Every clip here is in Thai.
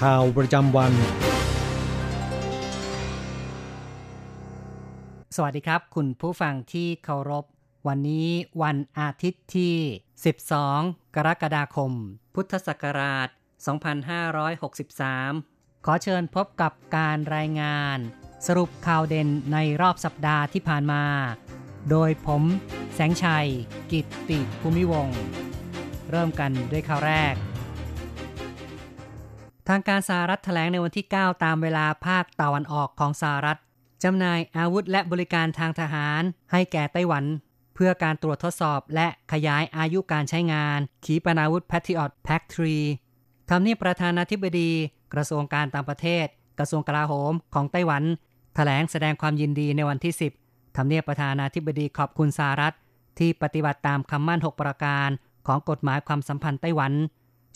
ข่าวประจำวัน สวัสดีครับ คุณผู้ฟังที่เคารพ วันนี้วันอาทิตย์ที่ 12 กรกฎาคม พุทธศักราช 2563 ขอเชิญพบกับการรายงาน สรุปข่าวเด่นในรอบสัปดาห์ที่ผ่านมา โดยผมแสงชัย กิตติภูมิวง เริ่มกันด้วยข่าวแรก ทางการสหรัฐแถลงในวันที่ 9 ตามเวลาภาคตะวันออกของสหรัฐจำหน่ายอาวุธและบริการทางทหาร ให้แก่ไต้หวัน เพื่อการตรวจทดสอบและขยายอายุการใช้งาน ขีปนาวุธ Patriot Pack 3ทำเนียบประธานาธิบดี กระทรวงการต่างประเทศ กระทรวงกลาโหมของไต้หวันแถลงแสดงความยินดีในวันที่ 10ทำเนียบประธานาธิบดีขอบคุณสหรัฐ ที่ปฏิบัติตามคำมั่น 6 ประการของกฎหมายความสัมพันธ์ไต้หวัน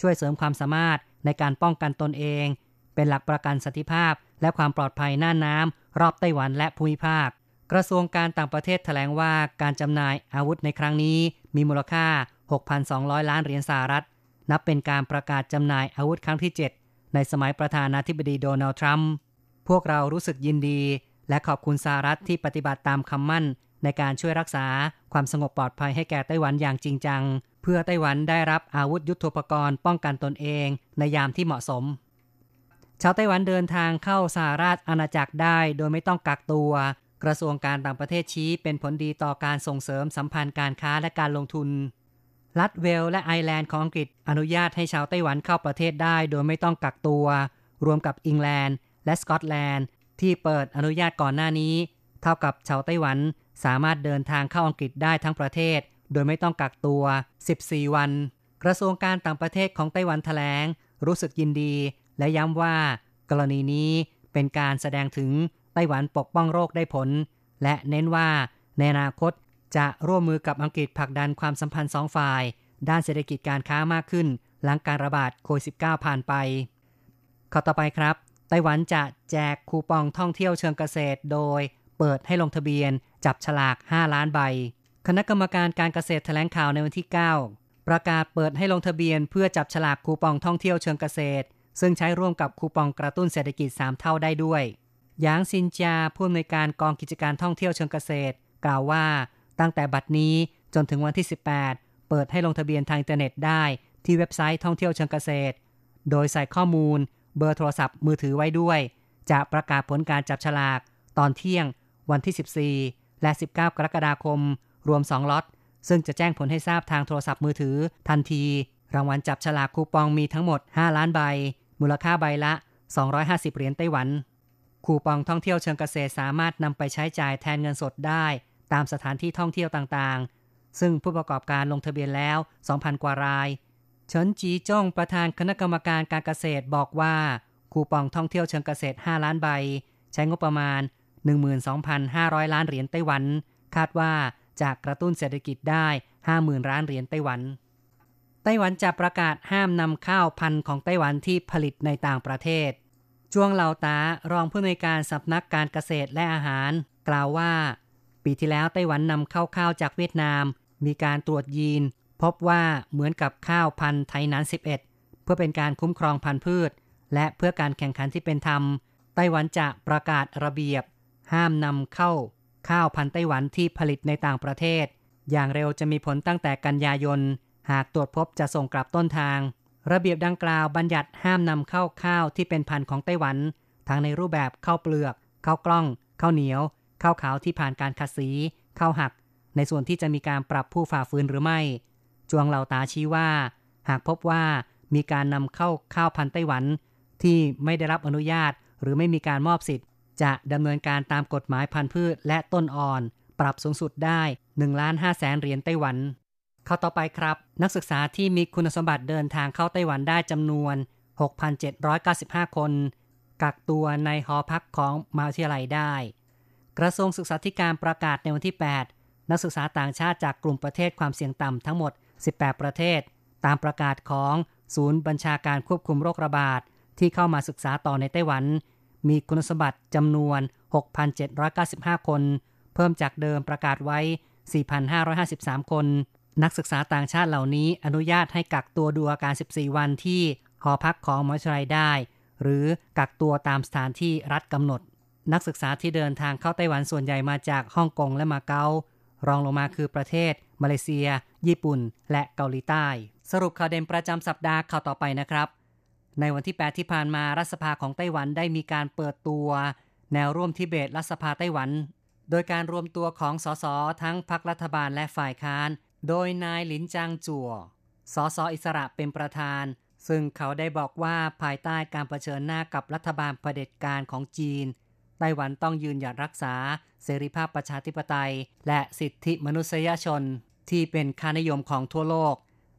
ช่วยเสริมความสามารถ ในการป้องกันตนเอง เป็นหลักประกันสันติภาพ และความปลอดภัยหน้าน้ำรอบไต้หวันและภูมิภาค กระทรวงการต่างประเทศแถลงว่าการจำหน่ายอาวุธในครั้งนี้ มีมูลค่า 6,200 ล้านเหรียญสหรัฐ นับเป็นการประกาศจำหน่ายอาวุธครั้งที่ 7 ในสมัยประธานาธิบดีโดนัลด์ทรัมป์พวกเรารู้สึกยินดี และขอบคุณสหรัฐที่ปฏิบัติตามคำมั่นในการช่วยรักษา ความสงบปลอดภัยให้แก่ไต้หวันอย่างจริงจัง เพื่อไต้หวันได้รับอาวุธยุโทโธปกรณ์ป้องกันตนเองในยามที่เหมาะสม ชาวไต้หวันเดินทางเข้าสหราชอาณาจักรได้โดยไม่ต้องกักตัว กระทรวงการต่างประเทศชี้เป็นผลดีต่อการส่งเสริมสัมพันธ์การค้าและการลงทุนรัฐเวลส์และไอร์แลนด์ของอังกฤษอนุญาตให้ชาวไต้หวันเข้าประเทศได้โดยไม่ต้องกักตัว รวมกับอิงแลนด์และสกอตแลนด์ที่เปิดอนุญาตก่อนหน้านี้ เท่ากับชาวไต้หวัน สามารถเดินทางเข้าอังกฤษได้ทั้งประเทศ โดยไม่ต้องกักตัว 14 วัน กระทรวงการต่างประเทศของไต้หวันแถลง รู้สึกยินดี และย้ำว่า กรณีนี้เป็นการแสดงถึงไต้หวันปกป้องโรคได้ผล และเน้นว่าในอนาคตจะร่วมมือกับอังกฤษผลักดันความสัมพันธ์สองฝ่าย ด้านเศรษฐกิจการค้ามากขึ้น หลังการระบาดโควิด -19 ผ่านไป ข้อต่อไปครับ ไต้หวันจะแจกคูปองท่องเที่ยวเชิงเกษตร โดย เปิดให้ลงทะเบียน จับฉลาก 5 ล้านใบ คณะกรรมการการเกษตรแถลงข่าวในวันที่ 9 ประกาศเปิดให้ลงทะเบียน เพื่อจับฉลากคูปองท่องเที่ยวเชิงเกษตร ซึ่งใช้ร่วมกับคูปองกระตุ้นเศรษฐกิจ 3 เท่าได้ด้วยหยางซินจาผู้อำนวยการกองกิจการท่องเที่ยวเชิงเกษตร กล่าวว่า ตั้งแต่บัดนี้จนถึงวันที่ 18 เปิดให้ลงทะเบียนทางอินเทอร์เน็ตได้ที่เว็บไซต์ท่องเที่ยวเชิงเกษตร โดยใส่ข้อมูล เบอร์โทรศัพท์มือถือไว้ด้วย จะประกาศผลการจับฉลาก ตอนเที่ยง วันที่ 14 และ 19 กรกฎาคม รวม 2 ล็อต ซึ่งจะแจ้งผลให้ทราบทางโทรศัพท์มือถือ ทันที รางวัลจับฉลากคูปองมีทั้งหมด 5 ล้านใบ มูลค่าใบละ 250 เหรียญไต้หวัน คูปองท่องเที่ยวเชิงเกษตรสามารถนำไปใช้จ่ายแทนเงินสดได้ ตามสถานที่ท่องเที่ยวต่างๆ ซึ่งผู้ประกอบการลงทะเบียนแล้ว 2,000 กว่ารายเฉินจีจ้งประธานคณะกรรมการการเกษตรบอกว่า คูปองท่องเที่ยวเชิงเกษตร 5 ล้านใบ ใช้งบประมาณ 12,500 ล้านเหรียญไต้หวัน คาดว่าจะกระตุ้นเศรษฐกิจได้ 50,000 ล้านเหรียญไต้หวัน ไต้หวันจะประกาศห้ามนำข้าวพันธุ์ของไต้หวันที่ผลิตในต่างประเทศจวงเหลาตารองผู้อำนวยการสำนักการเกษตรและอาหาร กล่าวว่า ปีที่แล้วไต้หวันนำเข้าข้าวจากเวียดนาม มีการตรวจยีน พบว่าเหมือนกับข้าวพันธุ์ไทยนัน11 เพื่อเป็นการคุ้มครองพันธุ์พืช และเพื่อการแข่งขันที่เป็นธรรม ไต้หวันจะประกาศระเบียบ ห้ามนำเข้าข้าวพันธุ์ไต้หวันที่ผลิตในต่างประเทศ อย่างเร็วจะมีผลตั้งแต่กันยายน หากตรวจพบจะส่งกลับต้นทาง ระเบียบดังกล่าวบัญญัติห้ามนำเข้าข้าวที่เป็นพันธุ์ของไต้หวัน ทั้งในรูปแบบข้าวเปลือกข้าวกล้องข้าวเหนียวข้าวขาวที่ผ่านการขัดสีข้าวหัก ในส่วนที่จะมีการปรับผู้ฝ่าฝืนหรือไม่ จวงเหล่าตาชี้ว่า หากพบว่ามีการนำเข้าข้าวพันธุ์ไต้หวัน ที่ไม่ได้รับอนุญาตหรือไม่มีการมอบสิทธิ์ จะดำเนินการตามกฎหมายพันธุ์พืชและต้นอ่อน ปรับสูงสุดได้1ล้าน5แสนเหรียญไต้หวัน เข้าต่อไปครับ นักศึกษาที่มีคุณสมบัติเดินทางเข้าไต้หวันได้จำนวน 6,795 คน กักตัวในหอพักของมหาวิทยาลัยได้ กระทรวงศึกษาธิการประกาศในวันที่ 8 นักศึกษาต่างชาติจากกลุ่มประเทศความเสี่ยงต่ำทั้งหมด 18 ประเทศ ตามประกาศของศูนย์บัญชาการควบคุมโรคระบาดที่เข้ามาศึกษาต่อในไต้หวัน มีคุณสมบัติจำนวน 6,795 คน เพิ่มจากเดิมประกาศไว้ 4,553 คน นักศึกษาต่างชาติเหล่านี้อนุญาตให้กักตัวดูอาการ 14 วันที่หอพักของมหาวิทยาลัยได้ หรือกักตัวตามสถานที่รัฐกำหนด นักศึกษาที่เดินทางเข้าไต้หวันส่วนใหญ่มาจากฮ่องกงและมาเก๊ารองลงมาคือประเทศ มาเลเซีย ญี่ปุ่น และเกาหลีใต้ สรุปข่าวเด่นประจำสัปดาห์ข่าวต่อไปนะครับ ในวันที่ 8 ที่ผ่านมารัฐสภาของไต้หวันได้มีการเปิดตัว แนวร่วมทิเบตรัฐสภาไต้หวัน โดยการรวมตัวของสสทั้งพรรครัฐบาลและฝ่ายค้าน โดยนายหลินจางจัวสสอิสระเป็นประธาน ซึ่งเขาได้บอกว่าภายใต้การรเผชิญหน้ากับรัฐบาลเผด็จการของจีน ไต้หวันต้องยืนหยัดรักษา เสรีภาพประชาธิปไตย และสิทธิมนุษยชน ที่เป็นค่านิยมของทั่วโลก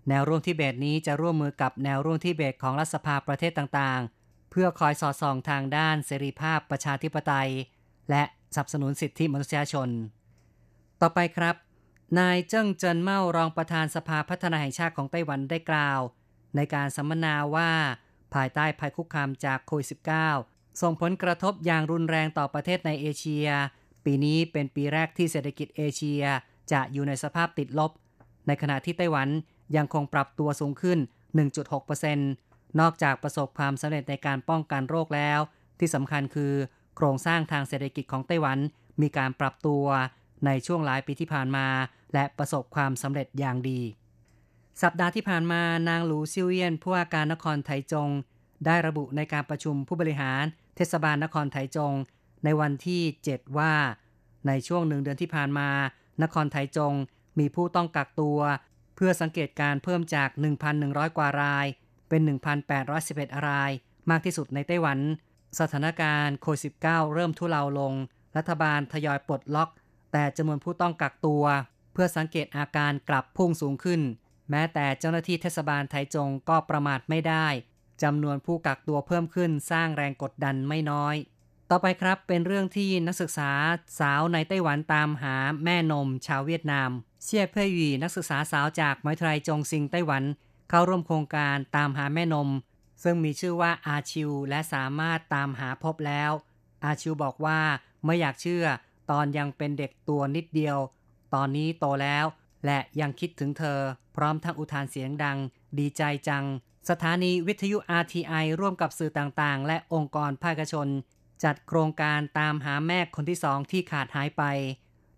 แนวร่วมทิเบตนี้จะร่วมมือกับแนวร่วมทิเบตของรัฐสภาประเทศต่างๆ เพื่อคอยสอดส่องทางด้านเสรีภาพประชาธิปไตย และสนับสนุนสิทธิมนุษยชน ต่อไปครับ นายเจิ้งเจินเม่ารองประธานสภาพัฒนาแห่งชาติของไต้หวันได้กล่าว ในการสัมมนาว่าภายใต้ภัยคุกคามจากโควิด -19 ส่งผลกระทบอย่างรุนแรงต่อประเทศในเอเชีย ปีนี้เป็นปีแรกที่เศรษฐกิจเอเชียจะอยู่ในสภาพติดลบ ในขณะที่ไต้หวัน ยังคงปรับตัวสูงขึ้น 1.6%นอกจากประสบความสำเร็จในการป้องกันโรคแล้ว ที่สำคัญคือ โครงสร้างทางเศรษฐกิจของไต้หวัน มีการปรับตัวในช่วงหลายปีที่ผ่านมา และประสบความสำเร็จอย่างดี สัปดาห์ที่ผ่านมานางหลูซิวเอียนผู้ว่าการนครไถจง ได้ระบุในการประชุมผู้บริหาร เทศบาลนครไถจง ในวันที่ 7 ว่า ในช่วงหนึ่งเดือนที่ผ่านมา นครไถจงมีผู้ต้องกักตัว เพื่อสังเกตการเพิ่มจาก 1,100 กว่าราย เป็น 1,811 ราย มากที่สุดในไต้หวัน สถานการณ์โควิด -19 เริ่มทุเลาลง รัฐบาลทยอยปลดล็อก แต่จำนวนผู้ต้องกักตัว เพื่อสังเกตอาการกลับพุ่งสูงขึ้น แม้แต่เจ้าหน้าที่เทศบาลไทจงก็ประมาทไม่ได้จำนวนผู้กักตัวเพิ่มขึ้นสร้างแรงกดดันไม่น้อย ต่อไปครับเป็นเรื่องที่นักศึกษาสาวในไต้หวันตามหาแม่นมชาวเวียดนามเชี่ยเพ่ยวีนักศึกษาสาวจากมหาวิทยาลัยจงซิงไต้หวัน เข้าร่วมโครงการตามหาแม่นม ซึ่งมีชื่อว่าอาชิว และสามารถตามหาพบแล้ว อาชิวบอกว่าไม่อยากเชื่อ ตอนยังเป็นเด็กตัวนิดเดียว ตอนนี้โตแล้ว และยังคิดถึงเธอ พร้อมทั้งอุทานเสียงดัง ดีใจจัง สถานีวิทยุ RTI ร่วมกับสื่อต่างๆ และองค์กรภาคชน จัดโครงการตามหาแม่คนที่สองที่ขาดหายไป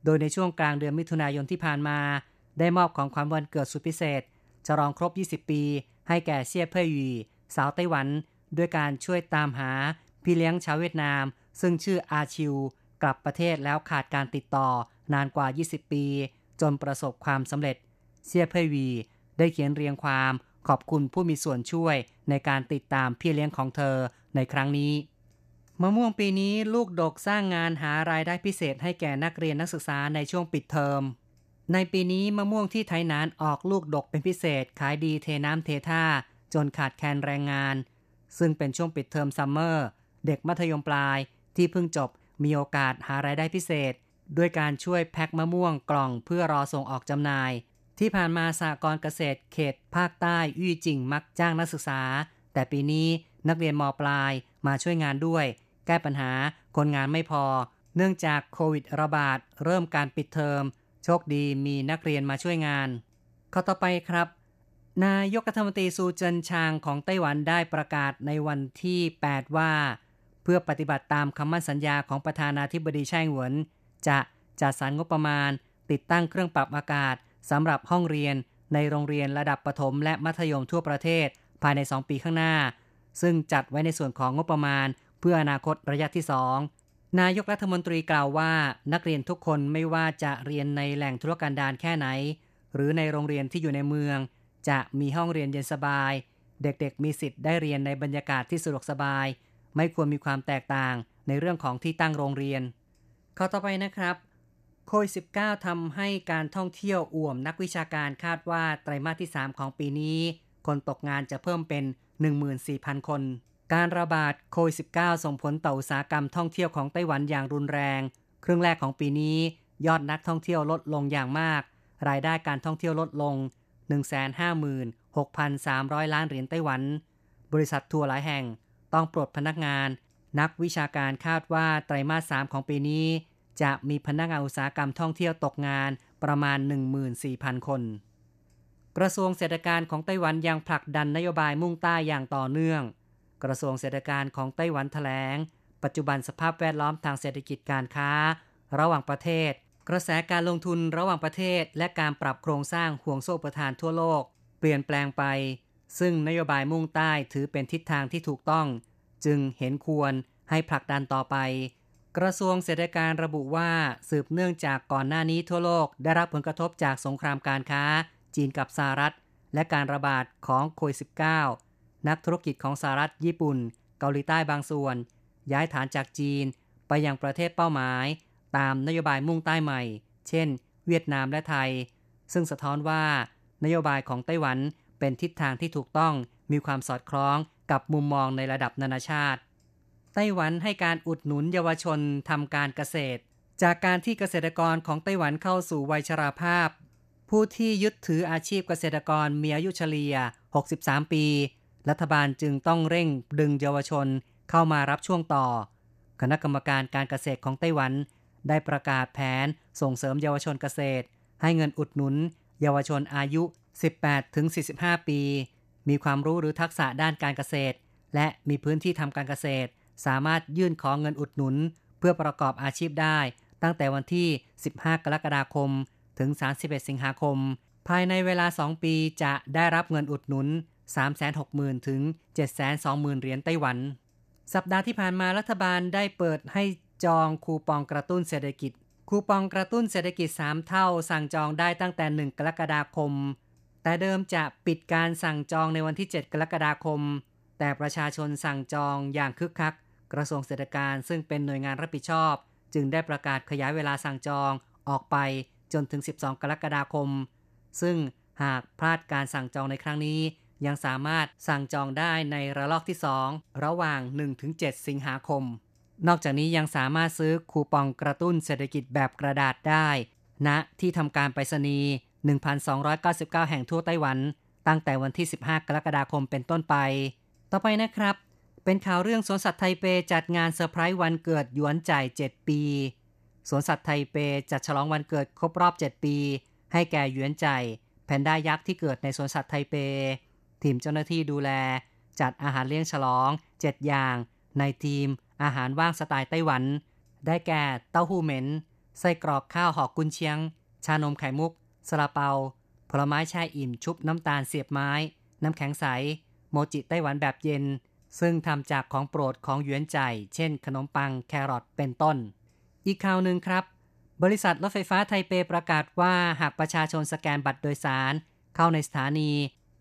โดยในช่วงกลางเดือนมิถุนายนที่ผ่านมา ได้มอบของขวัญวันเกิดสุดพิเศษจะรองครบ 20 ปี ให้แก่เซี่ยเพ่ยวีสาวไต้หวัน ด้วยการช่วยตามหาพี่เลี้ยงชาวเวียดนาม ซึ่งชื่ออาชิว กลับประเทศแล้วขาดการติดต่อนานกว่า 20 ปี จนประสบความสำเร็จ เซียเพยวีได้เขียนเรียงความขอบคุณผู้มีส่วนช่วยในการติดตามพี่เลี้ยงของเธอในครั้งนี้ มะม่วงปีนี้ลูกดกสร้างงานหารายได้พิเศษให้แก่นักเรียนนักศึกษาในช่วงปิดเทอม ในปีนี้มะม่วงที่ไทยนานออกลูกดกเป็นพิเศษ ขายดีเทน้ำเทท่า จนขาดแคลนแรงงาน ซึ่งเป็นช่วงปิดเทอมซัมเมอร์ เด็กมัธยมปลายที่เพิ่งจบมีโอกาสหารายได้พิเศษ ด้วยการช่วยแพ็คมะม่วงกล่องเพื่อรอส่งออกจำหน่าย ที่ผ่านมาสากรเกษตรเขต ภาคใต้ยี่จิงมักจ้างนักศึกษา แต่ปีนี้นักเรียนมปลายมาช่วยงานด้วย แก้ปัญหาคนงานไม่พอ เนื่องจากโควิดระบาด เริ่มการปิดเทอม โชคดีมีนักเรียนมาช่วยงาน ข้อต่อไปครับ นายกรัฐมนตรีซูเจินชางของไต้หวันได้ประกาศในวันที่ 8 ว่า เพื่อปฏิบัติตามคำมั่นสัญญาของประธานาธิบดีไช่หวน จะจัดสรรงบประมาณ ติดตั้งเครื่องปรับอากาศสำหรับห้องเรียนในโรงเรียนระดับประถมและมัธยมทั่วประเทศภายใน 2 ปีข้างหน้า ซึ่งจัดไว้ในส่วนของงบประมาณ เพื่ออนาคตระยะที่ 2 นายกรัฐมนตรีกล่าวว่านักเรียนทุกคนไม่ว่าจะเรียนในแหล่งธุรกันดารแค่ไหน หรือในโรงเรียนที่อยู่ในเมือง จะมีห้องเรียนเย็นสบาย เด็กๆมีสิทธิ์ได้เรียนในบรรยากาศที่สะดวกสบาย ไม่ควรมีความแตกต่างในเรื่องของที่ตั้งโรงเรียน ข้อต่อไปนะครับโควิด -19 ทำให้การท่องเที่ยวอ่วมนักวิชาการคาดว่าไตรมาสที่ 3 ของปีนี้ คนตกงานจะเพิ่มเป็น 14,000 คน การระบาดโควิด -19 ส่งผลต่ออุตสาหกรรมท่องเที่ยวของไต้หวันอย่างรุนแรง ครึ่งแรกของปีนี้ ยอดนักท่องเที่ยวลดลงอย่างมาก รายได้การท่องเที่ยวลดลง 156,300 ล้านเหรียญไต้หวัน บริษัททัวร์หลายแห่งต้องปลดพนักงาน นักวิชาการคาดว่าไตรมาส 3 ของปีนี้ จะมีพนักงานอุตสาหกรรมท่องเที่ยวตกงานประมาณ 14,000 คน กระทรวงเศรษฐการของไต้หวันยังผลักดันนโยบายมุ่งใต้อย่างต่อเนื่อง กระทรวงเศรษฐการของไต้หวันแถลง ปัจจุบันสภาพแวดล้อมทางเศรษฐกิจการค้า ระหว่างประเทศ กระแสการลงทุนระหว่างประเทศ และการปรับโครงสร้างห่วงโซ่ประทานทั่วโลก เปลี่ยนแปลงไป ซึ่งนโยบายมุ่งใต้ถือเป็นทิศทางที่ถูกต้อง จึงเห็นควรให้ผลักดันต่อไป กระทรวงเศรษฐการระบุว่าสืบเนื่องจากก่อนหน้านี้ทั่วโลกได้รับผลกระทบจากสงครามการค้า จีนกับสหรัฐ และการระบาดของโควิด -19 นักธุรกิจของสหรัฐญี่ปุ่น เกาหลีใต้บางส่วน ย้ายฐานจากจีนไปยังประเทศเป้าหมาย ตามนโยบายมุ่งใต้ใหม่ เช่น เวียดนามและไทย ซึ่งสะท้อนว่านโยบายของไต้หวันเป็นทิศทางที่ถูกต้องมีความสอดคล้องกับมุมมองในระดับนานาชาติ ไต้หวันให้การอุดหนุนเยาวชนทำการเกษตร จากการที่เกษตรกรของไต้หวันเข้าสู่วัยชราภาพ ผู้ที่ยึดถืออาชีพเกษตรกรมีอายุเฉลี่ย 63 ปี รัฐบาลจึงต้องเร่งดึงเยาวชนเข้ามารับช่วงต่อ คณะกรรมการการเกษตรของไต้หวัน ได้ประกาศแผนส่งเสริมเยาวชนเกษตร ให้เงินอุดหนุน เยาวชนอายุ 18-45 ปี มีความรู้หรือทักษะด้านการเกษตร และมีพื้นที่ทำการเกษตร สามารถยื่นขอเงินอุดหนุน เพื่อประกอบอาชีพได้ ตั้งแต่วันที่ 15 กรกฎาคม ถึง 31 สิงหาคม ภายในเวลา 2 ปีจะได้รับเงินอุดหนุน 360,000 ถึง 720,000 เหรียญไต้หวัน สัปดาห์ที่ผ่านมารัฐบาลได้เปิดให้จองคูปองกระตุ้นเศรษฐกิจ คูปองกระตุ้นเศรษฐกิจ 3 เท่า สั่งจองได้ตั้งแต่ 1 กรกฎาคม แต่เดิมจะปิดการสั่งจองในวันที่ 7 กรกฎาคม แต่ประชาชนสั่งจองอย่างคึกคัก กระทรวงเศรษฐการซึ่งเป็นหน่วยงานรับผิดชอบ จึงได้ประกาศขยายเวลาสั่งจองออกไปจนถึง 12 กรกฎาคม ซึ่งหากพลาดการสั่งจองในครั้งนี้ ยังสามารถสั่งจองได้ในระลอกที่ 2 ระหว่าง 1-7 สิงหาคม นอกจากนี้ยังสามารถซื้อคูปองกระตุ้นเศรษฐกิจแบบกระดาษได้ณนะที่ทำการไปรษณีย์ 1,299 แห่งทั่วไต้หวัน ตั้งแต่วันที่ 15 กรกฎาคมเป็นต้นไป ต่อไปนะครับ เป็นข่าวเรื่องสวนสัตว์ไทเปจัดงานเซอร์ไพรส์วันเกิดหยวนไจ่ 7 ปี สวนสัตว์ไทเปจัดฉลองวันเกิดครบรอบ 7 ปี ให้แก่หยวนไจ่แพนด้ายักษ์ที่เกิดในสวนสัตว์ไทเป ทีมเจ้าหน้าที่ดูแล จัดอาหารเลี้ยงฉลอง 7 อย่าง ในธีมอาหารว่างสไตล์ไต้หวัน ได้แก่เต้าหู้เหม็น ไส้กรอกข้าวห่อกุนเชียง ชานมไข่มุกซาลาเปา ผลไม้แช่อิ่มชุบน้ำตาลเสียบไม้ น้ำแข็งใส โมจิไต้หวันแบบเย็น ซึ่งทำจากของโปรดของหยวนใจ เช่น ขนมปังแครอทเป็นต้น อีกข่าวหนึ่งครับ บริษัทรถไฟฟ้าไทเปประกาศว่าหากประชาชนสแกนบัตรโดยสาร เข้าในสถานี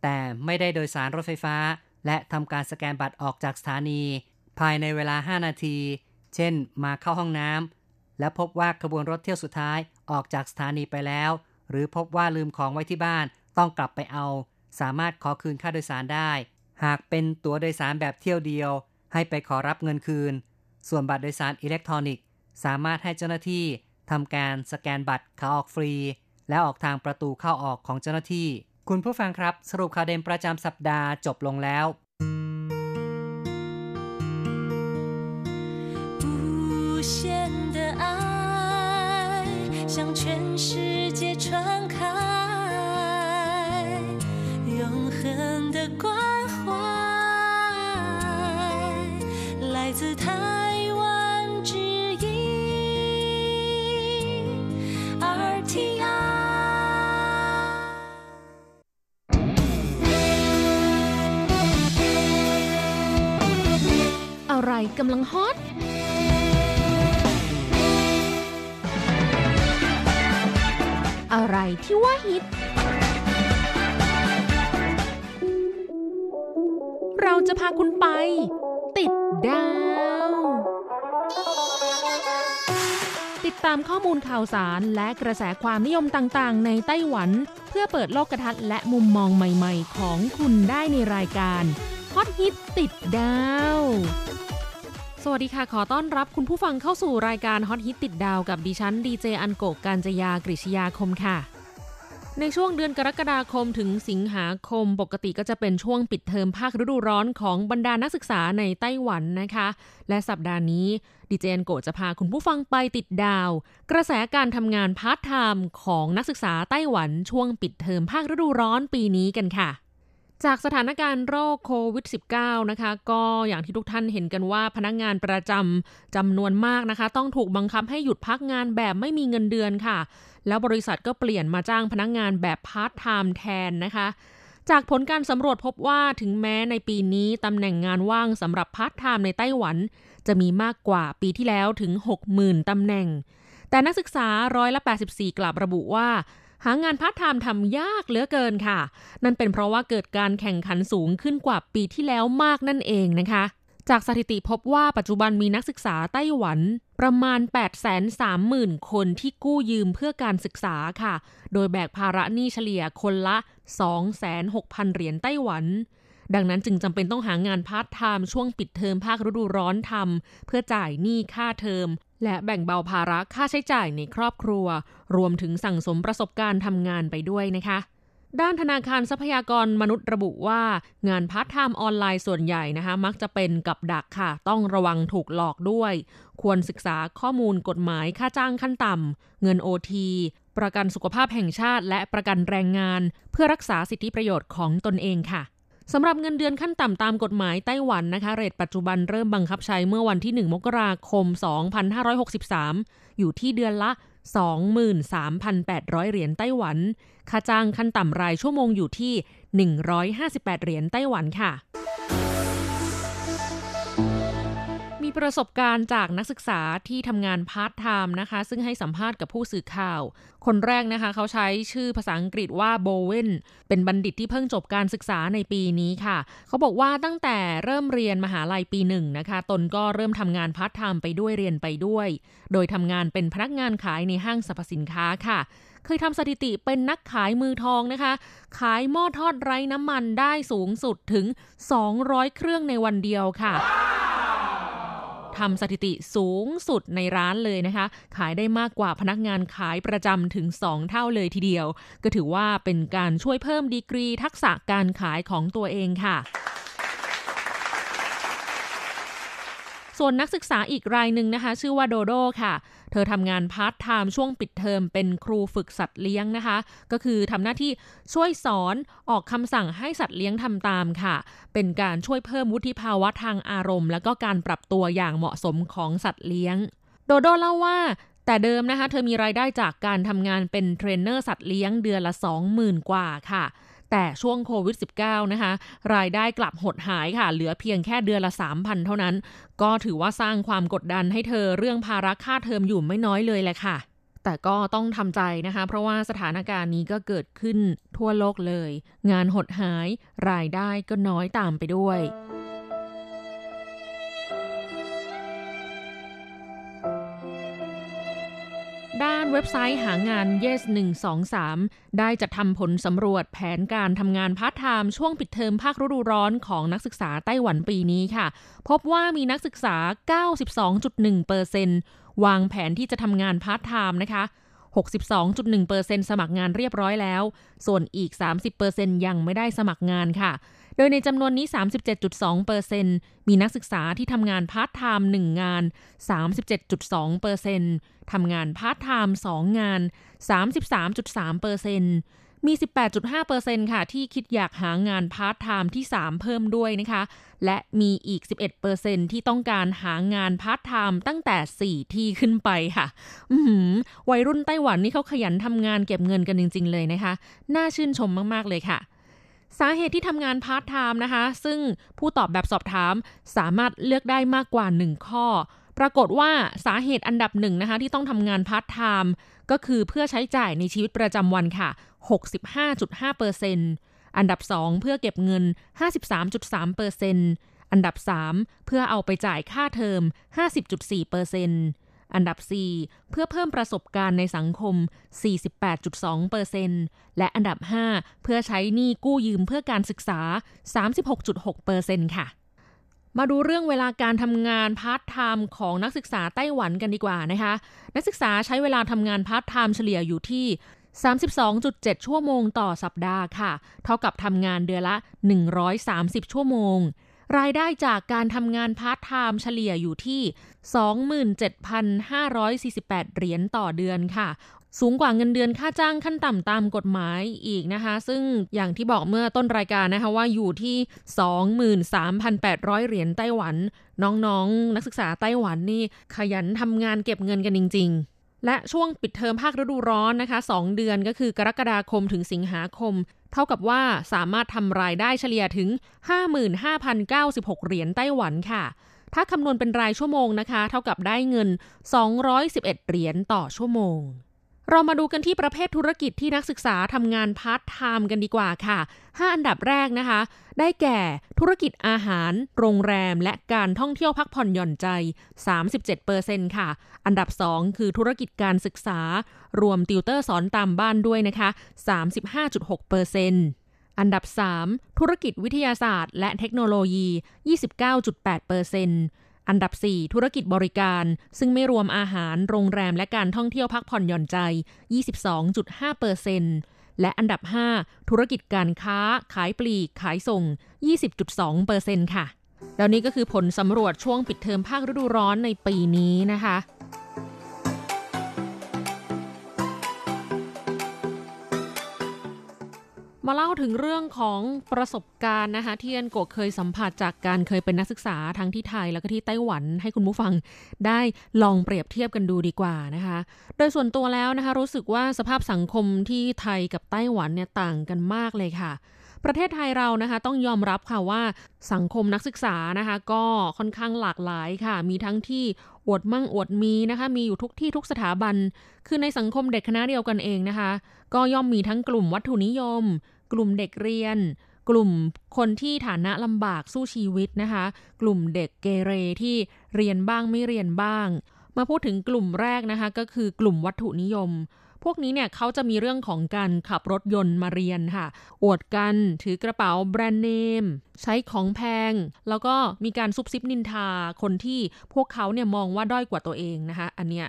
แต่ไม่ได้โดยสารรถไฟฟ้า และทำการสแกนบัตรออกจากสถานี ภายในเวลา 5 นาที เช่น มาเข้าห้องน้ำและพบว่าขบวนรถเที่ยวสุดท้ายออกจากสถานีไปแล้ว หรือพบว่าลืมของไว้ที่บ้านต้องกลับไปเอา สามารถขอคืนค่าโดยสารได้ หากเป็นตั๋วโดยสารแบบเที่ยวเดียว ให้ไปขอรับเงินคืน ส่วนบัตรโดยสารอิเล็กทรอนิกส์ สามารถให้เจ้าหน้าที่ทำการสแกนบัตรขาออกฟรี และออกทางประตูเข้าออกของเจ้าหน้าที่ คุณผู้ฟังครับ สรุปข่าวเด่นประจำสัปดาห์จบลงแล้ว向全世界传开永恒的光 กำลังฮอตอะไรที่ว่าฮิต เราจะพาคุณไป ติดดาว ติดตามข้อมูลข่าวสารและกระแสความนิยมต่างๆ ในไต้หวัน เพื่อเปิดโลกทัศน์และมุมมองใหม่ ๆ ของคุณได้ในรายการฮอตฮิตติดดาว สวัสดีค่ะ ขอต้อนรับคุณผู้ฟังเข้าสู่รายการฮอตฮิตติดดาวกับดิฉันดีเจอันโกกการจยากริชยาคมค่ะ ในช่วงเดือนกรกฎาคมถึงสิงหาคมปกติก็จะเป็นช่วงปิดเทอมภาคฤดูร้อนของบรรดานักศึกษาในไต้หวันนะคะ และสัปดาห์นี้ดิเจนโกจะพาคุณผู้ฟังไปติดตาม กระแสการทำงานพาร์ทไทม์ของนักศึกษาไต้หวันช่วงปิดเทอมภาคฤดูร้อนปีนี้กันค่ะ จากสถานการณ์โรคโควิด -19 นะคะ ก็อย่างที่ทุกท่านเห็นกันว่าพนักงานประจำจำนวนมากนะคะ ต้องถูกบังคับให้หยุดพักงานแบบไม่มีเงินเดือนค่ะ แล้วบริษัทก็เปลี่ยนมาจ้างพนักงานแบบพาร์ทไทม์แทนนะคะ จากผลการสำรวจพบว่าถึงแม้ในปีนี้ตำแหน่งงานว่างสำหรับพาร์ทไทม์ในไต้หวัน จะมีมากกว่าปีที่แล้วถึง 60,000ตำแหน่ง แต่นักศึกษาร้อยละ84 กลับระบุว่า หางานพาร์ทไทม์ทำยากเหลือเกินค่ะ นั่นเป็นเพราะว่าเกิดการแข่งขันสูงขึ้นกว่าปีที่แล้วมากนั่นเองนะคะ จากสถิติพบว่าปัจจุบันมีนักศึกษาไต้หวันประมาณ 830,000 คนที่กู้ยืมเพื่อการศึกษาค่ะ โดยแบกภาระหนี้เฉลี่ยคนละ 26,000เหรียญไต้หวัน ดังนั้นจึงจำเป็นต้องหางานพาร์ทไทม์ช่วงปิดเทอมภาคฤดูร้อนทำเพื่อจ่ายหนี้ค่าเทอม และแบ่งเบาภาระค่าใช้จ่ายในครอบครัว รวมถึงสั่งสมประสบการณ์ทำงานไปด้วยนะคะด้านธนาคารทรัพยากรมนุษย์ระบุว่างานพาร์ทไทม์ออนไลน์ส่วนใหญ่นะคะ มักจะเป็นกับดักค่ะ ต้องระวังถูกหลอกด้วย ควรศึกษาข้อมูลกฎหมายค่าจ้างขั้นต่ำเงิน OT ประกันสุขภาพแห่งชาติ และประกันแรงงาน เพื่อรักษาสิทธิประโยชน์ของตนเองค่ะ สำหรับเงินเดือนขั้นต่ำตามกฎหมายไต้หวันนะคะ เรทปัจจุบันเริ่มบังคับใช้เมื่อวันที่ 1 มกราคม 2563 อยู่ที่เดือนละ 23,800 เหรียญไต้หวัน ค่าจ้างขั้นต่ำรายชั่วโมงอยู่ที่ 158 เหรียญไต้หวันค่ะ มีประสบการณ์จากนักศึกษาที่ทำงานพาร์ทไทม์นะคะ ซึ่งให้สัมภาษณ์กับผู้สื่อข่าว คนแรกนะคะ เขาใช้ชื่อภาษาอังกฤษว่าโบเวนเป็นบัณฑิตที่เพิ่งจบการศึกษาในปีนี้ค่ะ เขาบอกว่าตั้งแต่เริ่มเรียนมหาลัยปีหนึ่งนะคะ ตนก็เริ่มทำงานพาร์ทไทม์ไปด้วยเรียนไปด้วย โดยทำงานเป็นพนักงานขายในห้างสรรพสินค้าค่ะเคยทำสถิติเป็นนักขายมือทองนะคะ ขายหม้อทอดไร้น้ำมันได้สูงสุดถึง 200 เครื่องในวันเดียวค่ะ ทำสถิติสูงสุดในร้านเลยนะคะ ขายได้มากกว่าพนักงานขายประจำถึง 2 เท่าเลยทีเดียว ก็ถือว่าเป็นการช่วยเพิ่มดีกรีทักษะการขายของตัวเองค่ะ ส่วนนักศึกษาอีกรายหนึ่งนะคะ ชื่อว่าโดโดค่ะ เธอทำงานพาร์ทไทม์ช่วงปิดเทอมเป็นครูฝึกสัตว์เลี้ยงนะคะ ก็คือทำหน้าที่ช่วยสอนออกคำสั่งให้สัตว์เลี้ยงทำตามค่ะ เป็นการช่วยเพิ่มวุฒิภาวะทางอารมณ์ และก็การปรับตัวอย่างเหมาะสมของสัตว์เลี้ยง โดโดเล่าว่าแต่เดิมนะคะ เธอมีรายได้จากการทำงานเป็นเทรนเนอร์สัตว์เลี้ยงเดือนละ 20,000 กว่าค่ะ แต่ช่วงโควิด -19 นะคะ รายได้กลับหดหายค่ะ เหลือเพียงแค่เดือนละ 3,000 เท่านั้น ก็ถือว่าสร้างความกดดันให้เธอเรื่องภาระค่าเทอมอยู่ไม่น้อยเลยแหละค่ะ แต่ก็ต้องทำใจนะคะ เพราะว่าสถานการณ์นี้ก็เกิดขึ้นทั่วโลกเลย งานหดหาย รายได้ก็น้อยตามไปด้วย เว็บไซต์หางาน yes 123 ได้จัดทำผลสำรวจแผนการทำงานพาร์ทไทม์ช่วงปิดเทอมภาคฤดูร้อนของนักศึกษาไต้หวันปีนี้ค่ะ พบว่ามีนักศึกษา 92.1%วางแผนที่จะทำงานพาร์ทไทม์นะคะ 62.1%สมัครงานเรียบร้อยแล้ว ส่วนอีก 30%ยังไม่ได้สมัครงานค่ะ โดยในจำนวนนี้ 37.2%มีนักศึกษาที่ทำงานพาร์ทไทม์1งาน 37.2%ทำงานพาร์ทไทม์2งาน 33.3%มี 18.5%ค่ะ ที่คิดอยากหางานพาร์ทไทม์ที่ 3 เพิ่มด้วยนะคะ และมีอีก 11%ที่ต้องการหางานพาร์ทไทม์ตั้งแต่ 4 ที่ขึ้นไปค่ะ อืม วัยรุ่นไต้หวันนี่เขาขยันทำงานเก็บเงินกันจริง ๆ เลยนะคะ น่าชื่นชมมาก ๆ เลยค่ะ สาเหตุที่ทำงานพาร์ทไทม์นะคะ ซึ่งผู้ตอบแบบสอบถามสามารถเลือกได้มากกว่า 1 ข้อ ปรากฏว่าสาเหตุอันดับหนึ่งนะคะ ที่ต้องทำงานพาร์ทไทม์ก็คือเพื่อใช้จ่ายในชีวิตประจำวันค่ะ 65.5%อันดับ 2 เพื่อเก็บเงิน 53.3%อันดับ 3 เพื่อเอาไปจ่ายค่าเทอม 50.4%อัน อันดับ 4 เพื่อเพิ่มประสบการณ์ในสังคม 48.2%และอันดับ 5 เพื่อใช้หนี้กู้ยืมเพื่อการศึกษา 36.6%ค่ะ มาดูเรื่องเวลาการทำงานพาร์ทไทม์ของนักศึกษาไต้หวันกันดีกว่านะคะ นักศึกษาใช้เวลาทำงานพาร์ทไทม์เฉลี่ยอยู่ที่32.7 ชั่วโมงต่อสัปดาห์ค่ะ เท่ากับทำงานเดือนละ 130 ชั่วโมง รายได้จากการทำงานพาร์ทไทม์เฉลี่ยอยู่ที่ 27,548 เหรียญต่อเดือนค่ะ สูงกว่าเงินเดือนค่าจ้างขั้นต่ำตามกฎหมายอีกนะคะ ซึ่งอย่างที่บอกเมื่อต้นรายการนะคะว่าอยู่ที่ 23,800 เหรียญไต้หวัน น้องๆ นักศึกษาไต้หวันนี่ขยันทำงานเก็บเงินกันจริง ๆและช่วงปิดเทอมภาคฤดูร้อนนะคะ 2 เดือนก็คือกรกฎาคมถึงสิงหาคม เท่ากับว่าสามารถทำรายได้เฉลี่ยถึง 55,096 เหรียญไต้หวันค่ะ ถ้าคำนวณเป็นรายชั่วโมงนะคะ เท่ากับได้เงิน 211 เหรียญต่อชั่วโมง เรามาดูกันที่ประเภทธุรกิจที่นักศึกษาทำงานพาร์ทไทม์กันดีกว่าค่ะ 5 อันดับแรกนะคะ ได้แก่ธุรกิจอาหาร โรงแรม และการท่องเที่ยวพักผ่อนหย่อนใจ 37%ค่ะ อันดับ 2 คือธุรกิจการศึกษา รวมติวเตอร์สอนตามบ้านด้วยนะคะ 35.6%อันดับ 3 ธุรกิจวิทยาศาสตร์ และเทคโนโลยี 29.8% อันดับ 4 ธุรกิจบริการ ซึ่งไม่รวมอาหาร โรงแรมและการท่องเที่ยวพักผ่อนหย่อนใจ 22.5%และอันดับ 5 ธุรกิจการค้า ขายปลีก ขายส่ง 20.2%ค่ะ แล้วนี้ก็คือผลสำรวจช่วงปิดเทอมภาคฤดูร้อนในปีนี้นะคะ มาเล่าถึงเรื่องของประสบการณ์นะคะที่อันโกเคยสัมผัสจากการเคยเป็นนักศึกษาทั้งที่ไทยแล้วก็ที่ไต้หวันให้คุณผู้ฟังได้ลองเปรียบเทียบกันดูดีกว่านะคะ โดยส่วนตัวแล้วนะคะรู้สึกว่าสภาพสังคมที่ไทยกับไต้หวันเนี่ยต่างกันมากเลยค่ะ ประเทศไทยเรานะคะต้องยอมรับค่ะว่าสังคมนักศึกษานะคะ ก็ค่อนข้างหลากหลายค่ะ มีทั้งที่อวดมั่งอวดมีนะคะ มีอยู่ทุกที่ทุกสถาบัน คือในสังคมเด็กคณะเดียวกันเองนะคะ ก็ย่อมมีทั้งกลุ่มวัตถุนิยม กลุ่มเด็กเรียน กลุ่มคนที่ฐานะลำบากสู้ชีวิตนะคะ กลุ่มเด็กเกเรที่เรียนบ้างไม่เรียนบ้าง มาพูดถึงกลุ่มแรกนะคะ ก็คือกลุ่มวัตถุนิยม พวกนี้เนี่ยเขาจะมีเรื่องของการขับรถยนต์มาเรียนค่ะ อวดกันถือกระเป๋าแบรนด์เนม ใช้ของแพง แล้วก็มีการซุบซิบนินทาคนที่พวกเขาเนี่ยมองว่าด้อยกว่าตัวเองนะคะ อันเนี้ย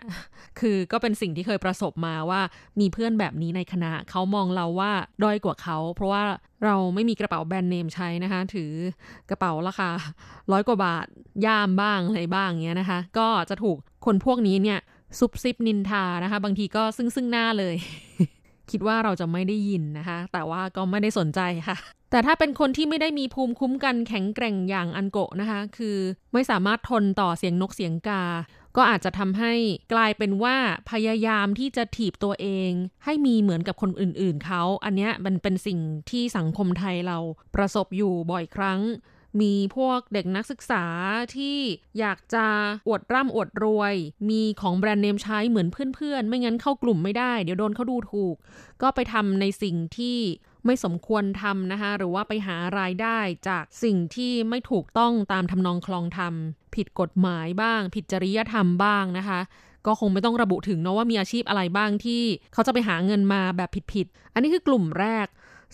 คือก็เป็นสิ่งที่เคยประสบมาว่ามีเพื่อนแบบนี้ในคณะเขามองเราว่าด้อยกว่าเขา เพราะว่าเราไม่มีกระเป๋าแบรนด์เนมใช้นะคะ ถือกระเป๋าราคาร้อยกว่าบาทย่ามบ้างอะไรบ้างเงี้ยนะคะ ก็จะถูกคนพวกนี้เนี่ย ซุบซิบนินทานะคะ บางทีก็ซึ่งซึ่งหน้าเลย คิดว่าเราจะไม่ได้ยินนะคะ แต่ว่าก็ไม่ได้สนใจค่ะ แต่ถ้าเป็นคนที่ไม่ได้มีภูมิคุ้มกันแข็งแกร่งอย่างอันโกะนะคะ คือไม่สามารถทนต่อเสียงนกเสียงกา ก็อาจจะทำให้กลายเป็นว่าพยายามที่จะถีบตัวเอง ให้มีเหมือนกับคนอื่นๆเขา อันเนี้ยมันเป็นสิ่งที่สังคมไทยเราประสบอยู่บ่อยครั้ง มีพวกเด็กนักศึกษาที่อยากจะอวดร่ำอวดรวย มีของแบรนด์เนมใช้เหมือนเพื่อนๆ ไม่งั้นเข้ากลุ่มไม่ได้ เดี๋ยวโดนเขาดูถูก ก็ไปทำในสิ่งที่ไม่สมควรทำนะคะ หรือว่าไปหารายได้จากสิ่งที่ไม่ถูกต้องตามทำนองคลองธรรม ผิดกฎหมายบ้าง ผิดจริยธรรมบ้างนะคะ ก็คงไม่ต้องระบุถึงเนาะว่ามีอาชีพอะไรบ้างที่เขาจะไปหาเงินมาแบบผิดๆ อันนี้คือกลุ่มแรก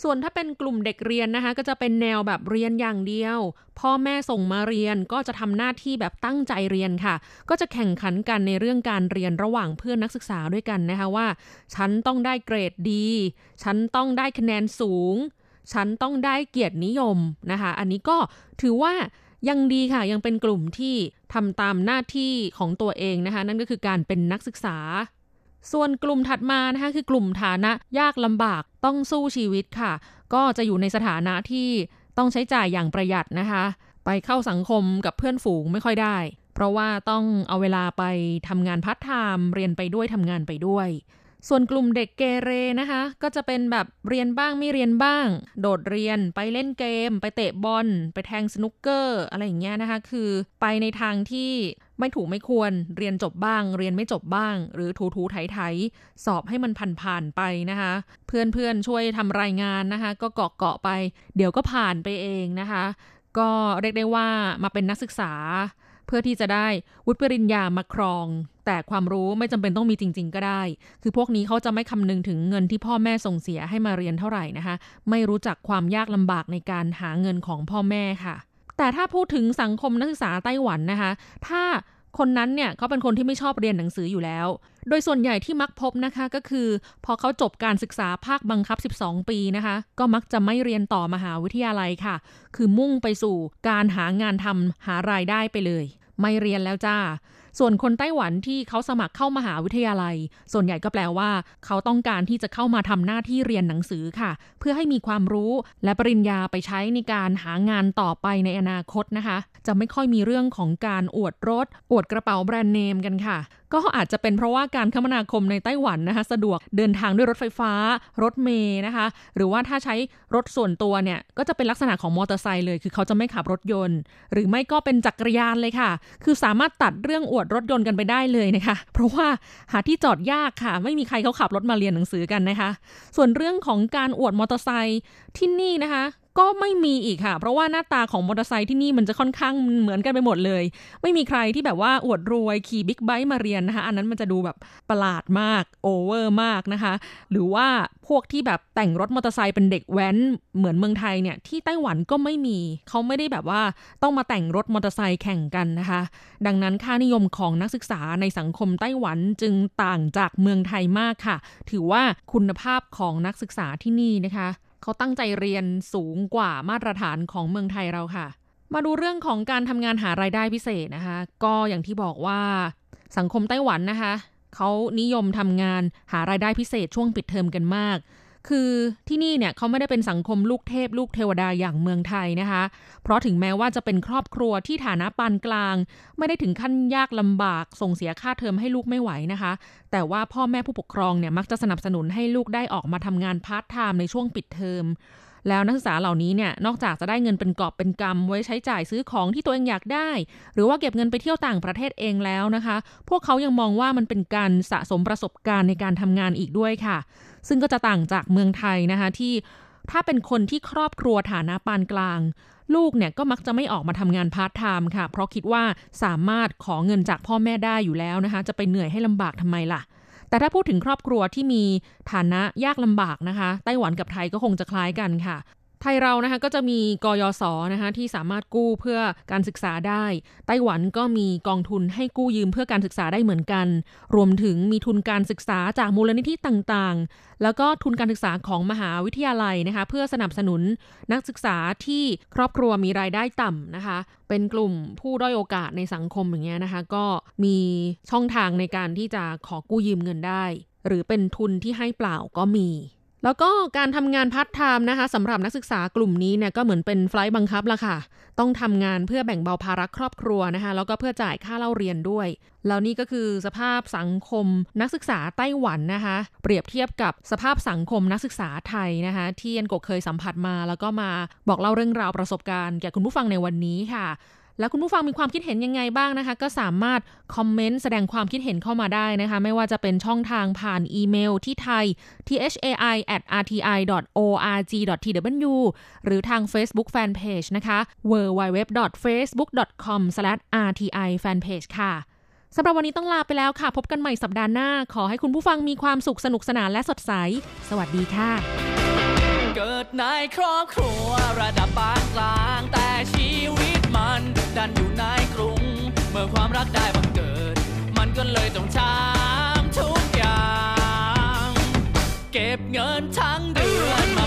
ส่วนถ้าเป็นกลุ่มเด็กเรียนนะคะ ก็จะเป็นแนวแบบเรียนอย่างเดียว พ่อแม่ส่งมาเรียนก็จะทำหน้าที่แบบตั้งใจเรียนค่ะ ก็จะแข่งขันกันในเรื่องการเรียนระหว่างเพื่อนนักศึกษาด้วยกันนะคะว่า ฉันต้องได้เกรดดี ฉันต้องได้คะแนนสูง ฉันต้องได้เกียรตินิยมนะคะ อันนี้ก็ถือว่ายังดีค่ะยังเป็นกลุ่มที่ทำตามหน้าที่ของตัวเองนะคะ นั่นก็คือการเป็นนักศึกษา ส่วนกลุ่มถัดมานะคะคือกลุ่มฐานะยากลำบากต้องสู้ชีวิตค่ะ ก็จะอยู่ในสถานะที่ต้องใช้จ่ายอย่างประหยัดนะคะ ไปเข้าสังคมกับเพื่อนฝูงไม่ค่อยได้ เพราะว่าต้องเอาเวลาไปทำงานพาร์ทไทม์เรียนไปด้วยทำงานไปด้วย ส่วนกลุ่มเด็กเกเรนะคะ ก็จะเป็นแบบเรียนบ้างไม่เรียนบ้าง โดดเรียนไปเล่นเกม ไปเตะบอล ไปแทงสนุกเกอร์ อะไรอย่างเงี้ยนะคะ คือไปในทางที่ ไม่ถูกไม่ควรเรียนจบบ้าง เรียนไม่จบบ้าง หรือทูทูไถไถสอบให้มันผ่านผ่านไปนะคะ เพื่อนเพื่อนช่วยทำรายงานนะคะ ก็เกาะเกาะไป เดี๋ยวก็ผ่านไปเองนะคะ ก็เรียกได้ว่ามาเป็นนักศึกษา เพื่อที่จะได้วุฒิปริญญามาครอง แต่ความรู้ไม่จำเป็นต้องมีจริง ๆ ก็ได้ คือพวกนี้เขาจะไม่คำนึงถึงเงินที่พ่อแม่ส่งเสียให้มาเรียนเท่าไหร่นะคะ ไม่รู้จักความยากลำบากในการหาเงินของพ่อแม่ค่ะ แต่ถ้าพูดถึงสังคมนักศึกษาไต้หวันนะคะ ถ้าคนนั้นเนี่ยเขาเป็นคนที่ไม่ชอบเรียนหนังสืออยู่แล้ว โดยส่วนใหญ่ที่มักพบนะคะก็คือ พอเขาจบการศึกษาภาคบังคับ 12 ปีนะคะ ก็มักจะไม่เรียนต่อมหาวิทยาลัยค่ะ คือมุ่งไปสู่การหางานทำหารายได้ไปเลย ไม่เรียนแล้วจ้า ส่วนคนไต้หวันที่เขาสมัครเข้ามหาวิทยาลัย ส่วนใหญ่ก็แปลว่า เขาต้องการที่จะเข้ามาทำหน้าที่เรียนหนังสือค่ะ เพื่อให้มีความรู้และปริญญาไปใช้ในการหางานต่อไปในอนาคตนะคะ จะไม่ค่อยมีเรื่องของการอวดรถ อวดกระเป๋าแบรนด์เนมกันค่ะ ก็อาจจะเป็นเพราะว่าการคมนาคมในไต้หวันนะคะ สะดวกเดินทางด้วยรถไฟฟ้า รถเมย์นะคะ หรือว่าถ้าใช้รถส่วนตัวเนี่ย ก็จะเป็นลักษณะของมอเตอร์ไซค์เลย คือเขาจะไม่ขับรถยนต์ หรือไม่ก็เป็นจักรยานเลยค่ะ คือสามารถตัดเรื่องอวดรถยนต์กันไปได้เลยนะคะ เพราะว่าหาที่จอดยากค่ะ ไม่มีใครเขาขับรถมาเรียนหนังสือกันนะคะ ส่วนเรื่องของการอวดมอเตอร์ไซค์ที่นี่นะคะ ก็ไม่มีอีกค่ะ เพราะว่าหน้าตาของมอเตอร์ไซค์ที่นี่มันจะค่อนข้างเหมือนกันไปหมดเลย ไม่มีใครที่แบบว่าอวดรวยขี่บิ๊กไบค์มาเรียนนะคะ อันนั้นมันจะดูแบบประหลาดมากโอเวอร์มากนะคะ หรือว่าพวกที่แบบแต่งรถมอเตอร์ไซค์เป็นเด็กแว้นเหมือนเมืองไทยเนี่ยที่ไต้หวันก็ไม่มี เขาไม่ได้แบบว่าต้องมาแต่งรถมอเตอร์ไซค์แข่งกันนะคะ ดังนั้นค่านิยมของนักศึกษาในสังคมไต้หวันจึงต่างจากเมืองไทยมากค่ะ ถือว่าคุณภาพของนักศึกษาที่นี่นะคะ เขาตั้งใจเรียนสูงกว่ามาตรฐานของเมืองไทยเราค่ะ มาดูเรื่องของการทำงานหารายได้พิเศษนะคะ ก็อย่างที่บอกว่าสังคมไต้หวันนะคะเขานิยมทำงานหารายได้พิเศษช่วงปิดเทอมกันมาก คือที่นี่เนี่ยเขาไม่ได้เป็นสังคมลูกเทพ ลูกเทวดาอย่างเมืองไทยนะคะ เพราะถึงแม้ว่าจะเป็นครอบครัวที่ฐานะปานกลาง ไม่ได้ถึงขั้นยากลำบากส่งเสียค่าเทอมให้ลูกไม่ไหวนะคะ แต่ว่าพ่อแม่ผู้ปกครองเนี่ยมักจะสนับสนุนให้ลูกได้ออกมาทำงานพาร์ทไทม์ในช่วงปิดเทอมแล้วนักศึกษาเหล่านี้เนี่ยนอกจากจะได้เงินเป็นกอบเป็นกำไว้ใช้จ่ายซื้อของที่ตัวเองอยากได้ หรือว่าเก็บเงินไปเที่ยวต่างประเทศเองแล้วนะคะ พวกเขายังมองว่ามันเป็นการสะสมประสบการณ์ในการทำงานอีกด้วยค่ะ ซึ่งก็จะต่างจากเมืองไทยนะคะที่ถ้าเป็นคนที่ครอบครัวฐานะปานกลาง ลูกเนี่ยก็มักจะไม่ออกมาทำงานพาร์ทไทม์ค่ะ เพราะคิดว่าสามารถขอเงินจากพ่อแม่ได้อยู่แล้วนะคะ จะไปเหนื่อยให้ลำบากทำไมล่ะ แต่ถ้าพูดถึงครอบครัวที่มีฐานะยากลำบากนะคะ ไต้หวันกับไทยก็คงจะคล้ายกันค่ะ ไทยเรานะคะก็จะมีกยศนะคะที่สามารถกู้เพื่อการศึกษาได้ ไต้หวันก็มีกองทุนให้กู้ยืมเพื่อการศึกษาได้เหมือนกัน รวมถึงมีทุนการศึกษาจากมูลนิธิต่างๆ แล้วก็ทุนการศึกษาของมหาวิทยาลัยนะคะเพื่อสนับสนุนนักศึกษาที่ครอบครัวมีรายได้ต่ำนะคะ เป็นกลุ่มผู้ด้อยโอกาสในสังคมอย่างเงี้ยนะคะ ก็มีช่องทางในการที่จะขอกู้ยืมเงินได้ หรือเป็นทุนที่ให้เปล่าก็มี แล้วก็การทำงานพาร์ทไทม์นะคะสำหรับนักศึกษากลุ่มนี้เนี่ยก็เหมือนเป็นไฟท์บังคับละค่ะ ต้องทำงานเพื่อแบ่งเบาภาระครอบครัวนะคะ แล้วก็เพื่อจ่ายค่าเล่าเรียนด้วย แล้วนี่ก็คือสภาพสังคมนักศึกษาไต้หวันนะคะ เปรียบเทียบกับสภาพสังคมนักศึกษาไทยนะคะที่เอ็นกกเคยสัมผัสมา แล้วก็มาบอกเล่าเรื่องราวประสบการณ์แก่คุณผู้ฟังในวันนี้ค่ะ แล้วคุณผู้ฟังมีความคิดเห็นยังไงบ้างนะคะ ก็สามารถคอมเมนต์แสดงความคิดเห็นเข้ามาได้นะคะ ไม่ว่าจะเป็นช่องทางผ่านอีเมลที่ไทย thai at rti org tw หรือทาง Facebook Fanpage นะคะ www facebook com rti fanpage ค่ะสำหรับวันนี้ต้องลาไปแล้วค่ะ พบกันใหม่สัปดาห์หน้า ขอให้คุณผู้ฟังมีความสุขสนุกสนานและสดใส สวัสดีค่ะ เกิดในครอบครัวระดับปานกลางแต่ชีว ดันอยู่ในกรุง เมื่อความรักได้บังเกิด มันก็เลยต้องช้ำทุกอย่าง เก็บเงินทั้งเดือนมา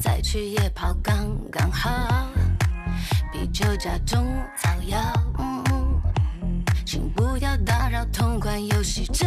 再去夜跑刚刚好。啤酒加中草药，嗯请不要打扰，同款游戏这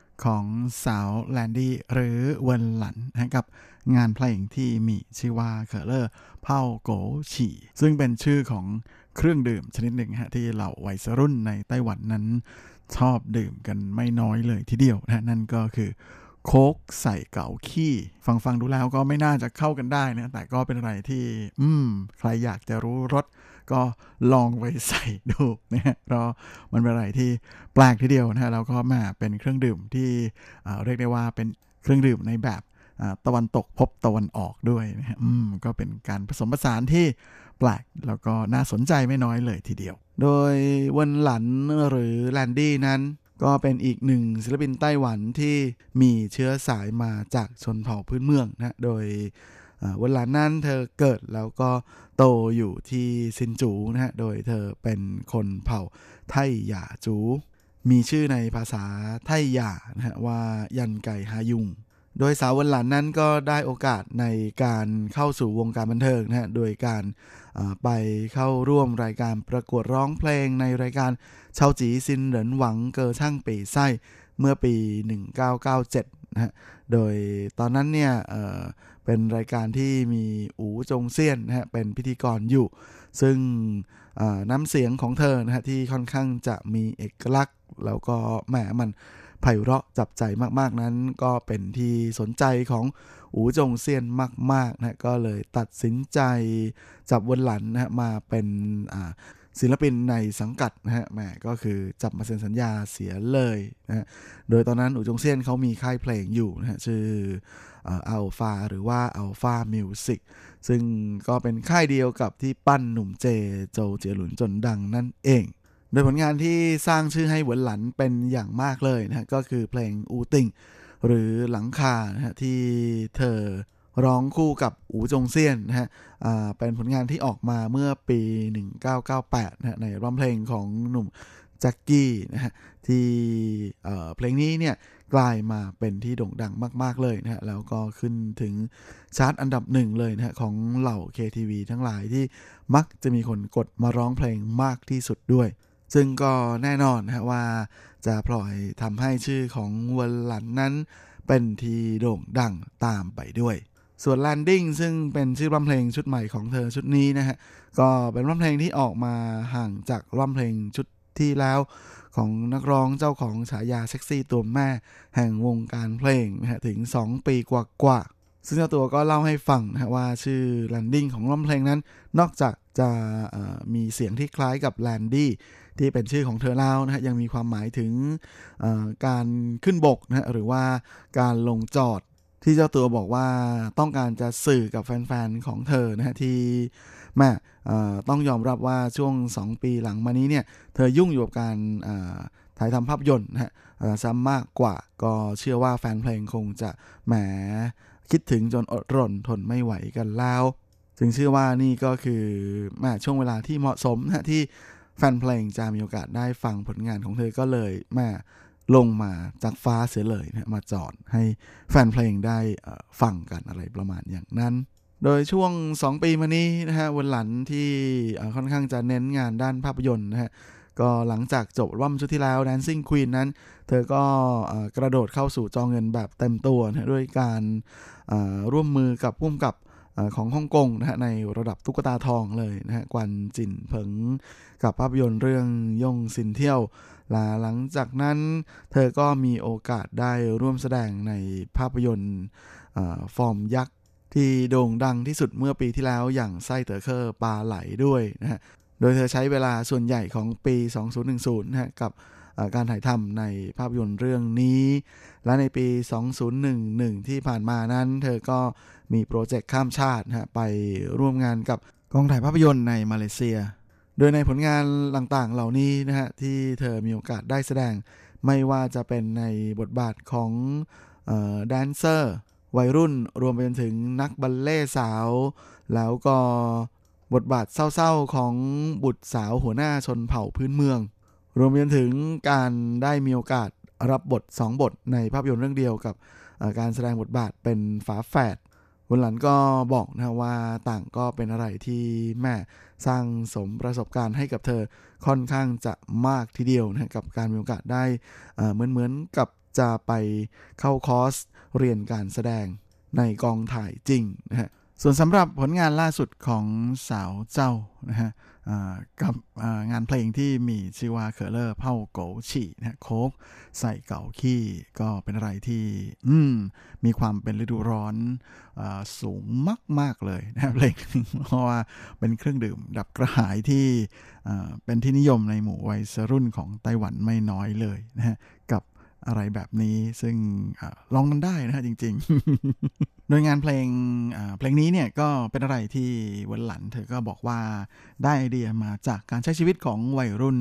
ของสาวแลนดี้หรือเวินหลันนะกับงานเพลงที่มีชื่อว่า可樂泡枸杞ซึ่งเป็นชื่อของเครื่องดื่มชนิดหนึ่งฮะที่เหล่าวัยรุ่นในไต้หวันนั้น ชอบดื่มกันไม่น้อยเลยทีเดียวนะนั่นก็คือโค้กใส่เก๋ากี้ ฟังฟังดูแล้วก็ไม่น่าจะเข้ากันได้นะแต่ก็เป็นอะไรที่ อืม ใครอยากจะรู้รส ก็ลองไปใส่ดูนะฮะเพราะมันเป็นอะไรที่แปลกทีเดียวนะฮะแล้วก็มาเป็นเครื่องดื่มที่เรียกได้ว่าเป็นเครื่องดื่มในแบบตะวันตกพบตะวันออกด้วยนะฮะอืมก็เป็นการผสมผสานที่แปลกแล้วก็น่าสนใจไม่น้อยเลยทีเดียว โดยวันหลันหรือแลนดี้นั้น ก็เป็นอีกหนึ่งศิลปินไต้หวันที่มีเชื้อสายมาจากชนเผ่าพื้นเมืองนะ โดย วันหลันนั้นเธอเกิดแล้วก็โตอยู่ที่ซินจูนะฮะ โดยเธอเป็นคนเผ่าไทหยาจู มีชื่อในภาษาไทหยานะฮะว่ายันไก่ฮายุง โดยสาววันหลันนั้นก็ได้โอกาสในการเข้าสู่วงการบันเทิงนะฮะ โดยการไปเข้าร่วมรายการประกวดร้องเพลงในรายการเชาจีซินเหรินหวังเกอช่างปีไส้เมื่อปี 1997นะฮะ โดยตอนนั้นเนี่ยเเป็นรายการที่มีอูจงเซียนนะฮะเป็นพิธีกรอยู่ ซึ่งน้ำเสียงของเธอนะฮะที่ค่อนข้างจะมีเอกลักษณ์ แล้วก็แหมมันไพเราะจับใจมากๆนั้น ก็เป็นที่สนใจของอูจงเซียนมากๆนะก็เลยตัดสินใจจับวนหลันนะมาเป็นอ่า ศิลปินในสังกัดนะฮะแหมก็คือจับมาเซ็นสัญญาเสียเลยนะฮะโดยตอนนั้นอูจงเซียนเขามีค่ายเพลงอยู่นะฮะชื่ออัลฟาหรือว่าอัลฟามิวสิกซึ่งก็เป็นค่ายเดียวกับที่ปั้นหนุ่มเจโจเจียหลุนจนดังนั่นเอง โดยผลงานที่สร้างชื่อให้หวนหลันเป็นอย่างมากเลยนะฮะก็คือเพลงอูติงหรือหลังคานะฮะที่เธอ ร้องคู่กับอูจงเซียนนะฮะเป็นผลงานที่ออกมาเมื่อปี 1998นะฮะในร้องเพลงของหนุ่มแจ็คกี้นะฮะที่เพลงนี้เนี่ยกลายมาเป็นที่โด่งดังมาก ๆ เลยนะฮะแล้วก็ขึ้นถึงชาร์ตอันดับหนึ่งเลยนะฮะของเหล่า KTV ทั้งหลายที่มักจะมีคนกดมาร้องเพลงมากที่สุดด้วย ซึ่งก็แน่นอนนะฮะว่าจะปล่อยทำให้ชื่อของวันหลันนั้นเป็นที่โด่งดังตามไปด้วย ส่วน Landing ซึ่งเป็นชื่อร้องเพลงชุดใหม่ของเธอชุดนี้นะฮะ ก็เป็นร้องเพลงที่ออกมาห่างจากร้องเพลงชุดที่แล้วของนักร้องเจ้าของฉายาเซ็กซี่ตัวแม่แห่งวงการเพลงนะฮะถึง 2 ปีกว่าๆซึ่งเจ้าตัวก็เล่าให้ฟังนะว่าชื่อ Landing ของร้องเพลงนั้น นอกจากจะมีเสียงที่คล้ายกับ Landy ที่เป็นชื่อของเธอแล้วนะฮะยังมีความหมายถึงการขึ้นบกนะฮะหรือว่าการลงจอด ที่เจ้าตัวบอกว่าต้องการจะสื่อกับแฟนๆของเธอนะฮะที่แม่ต้องยอมรับว่าช่วง 2 ปีหลังมานี้เนี่ย เธอยุ่งอยู่กับการถ่ายทำภาพยนตร์นะฮะซ้ำมากกว่าก็เชื่อว่าแฟนเพลงคงจะแหมคิดถึงจนอดรนทนไม่ไหวกันแล้ว จึงเชื่อว่านี่ก็คือแม่ช่วงเวลาที่เหมาะสมนะที่แฟนเพลงจะมีโอกาสได้ฟังผลงานของเธอก็เลยแมา ลงมาจากฟ้าเสียเลยนะมาจอดให้แฟนเพลงได้ฟังกันอะไรประมาณอย่างนั้น โดยช่วง 2 ปีมานี้นะฮะวันหลันที่ค่อนข้างจะเน้นงานด้านภาพยนตร์นะฮะก็หลังจากจบร่วมชุดที่แล้ว Dancing Queen นั้น เธอก็กระโดดเข้าสู่จองเงินแบบเต็มตัวนะด้วยการร่วมมือกับพุ่มกับของฮ่องกงนะฮะในระดับตุ๊กตาทองเลยนะฮะกวนจินเผิงกับภาพยนตร์เรื่องย่งสินเที่ยว ลาหลังจากนั้นเธอก็มีโอกาสได้ร่วมแสดงในภาพยนตร์ฟอร์มยักษ์ ที่โด่งดังที่สุดเมื่อปีที่แล้วอย่างไส้เต๋อเคอร์ปลาไหลด้วยนะฮะ โดยเธอใช้เวลาส่วนใหญ่ของปี 2010นะฮะกับการถ่ายทำในภาพยนตร์เรื่องนี้ และในปี 2011 ที่ผ่านมานั้น เธอก็มีโปรเจกต์ข้ามชาตินะไปร่วมงานกับกองถ่ายภาพยนตร์ในมาเลเซีย โดยในผลงานต่างๆเหล่านี้นะฮะที่เธอมีโอกาสได้แสดง ไม่ว่าจะเป็นในบทบาทของแดนเซอร์วัยรุ่นรวมไปจนถึงนักบัลเล่สาว แล้วก็บทบาทเศร้าๆของบุตรสาวหัวหน้าชนเผ่าพื้นเมือง รวมไปจนถึงการได้มีโอกาสรับบท 2 บทในภาพยนตร์เรื่องเดียวกับการแสดงบทบาทเป็นฝาแฝด คุณหลันก็บอกนะว่าต่างก็เป็นอะไรที่แม่สร้างสมประสบการณ์ให้กับเธอค่อนข้างจะมากทีเดียวนะกับการมีโอกาสได้เหมือนเหมือนกับจะไปเข้าคอร์สเรียนการแสดงในกองถ่ายจริงนะฮะส่วนสำหรับผลงานล่าสุดของสาวเจ้านะฮะ กับงานเพลงที่มีชื่อว่าเคอร์เลอร์เผาโกฉี่นะโคกใส่เก่าขี้ก็เป็นอะไรที่อืมมีความเป็นฤดูร้อนอสูงมาก ๆ เลยนะเพลงเพราะว่าเป็นเครื่องดื่มดับกระหายที่เป็นที่นิยมในหมู่วัยรุ่นของไต้หวันไม่น้อยเลยนะฮะกับอะไรแบบนี้ซึ่งอลองกันได้นะฮะจริง ๆ โดยงานเพลงเพลงนี้เนี่ยก็เป็นอะไรที่เวินหลันเธอก็บอกว่าได้ไอเดียมาจากการใช้ชีวิตของวัยรุ่น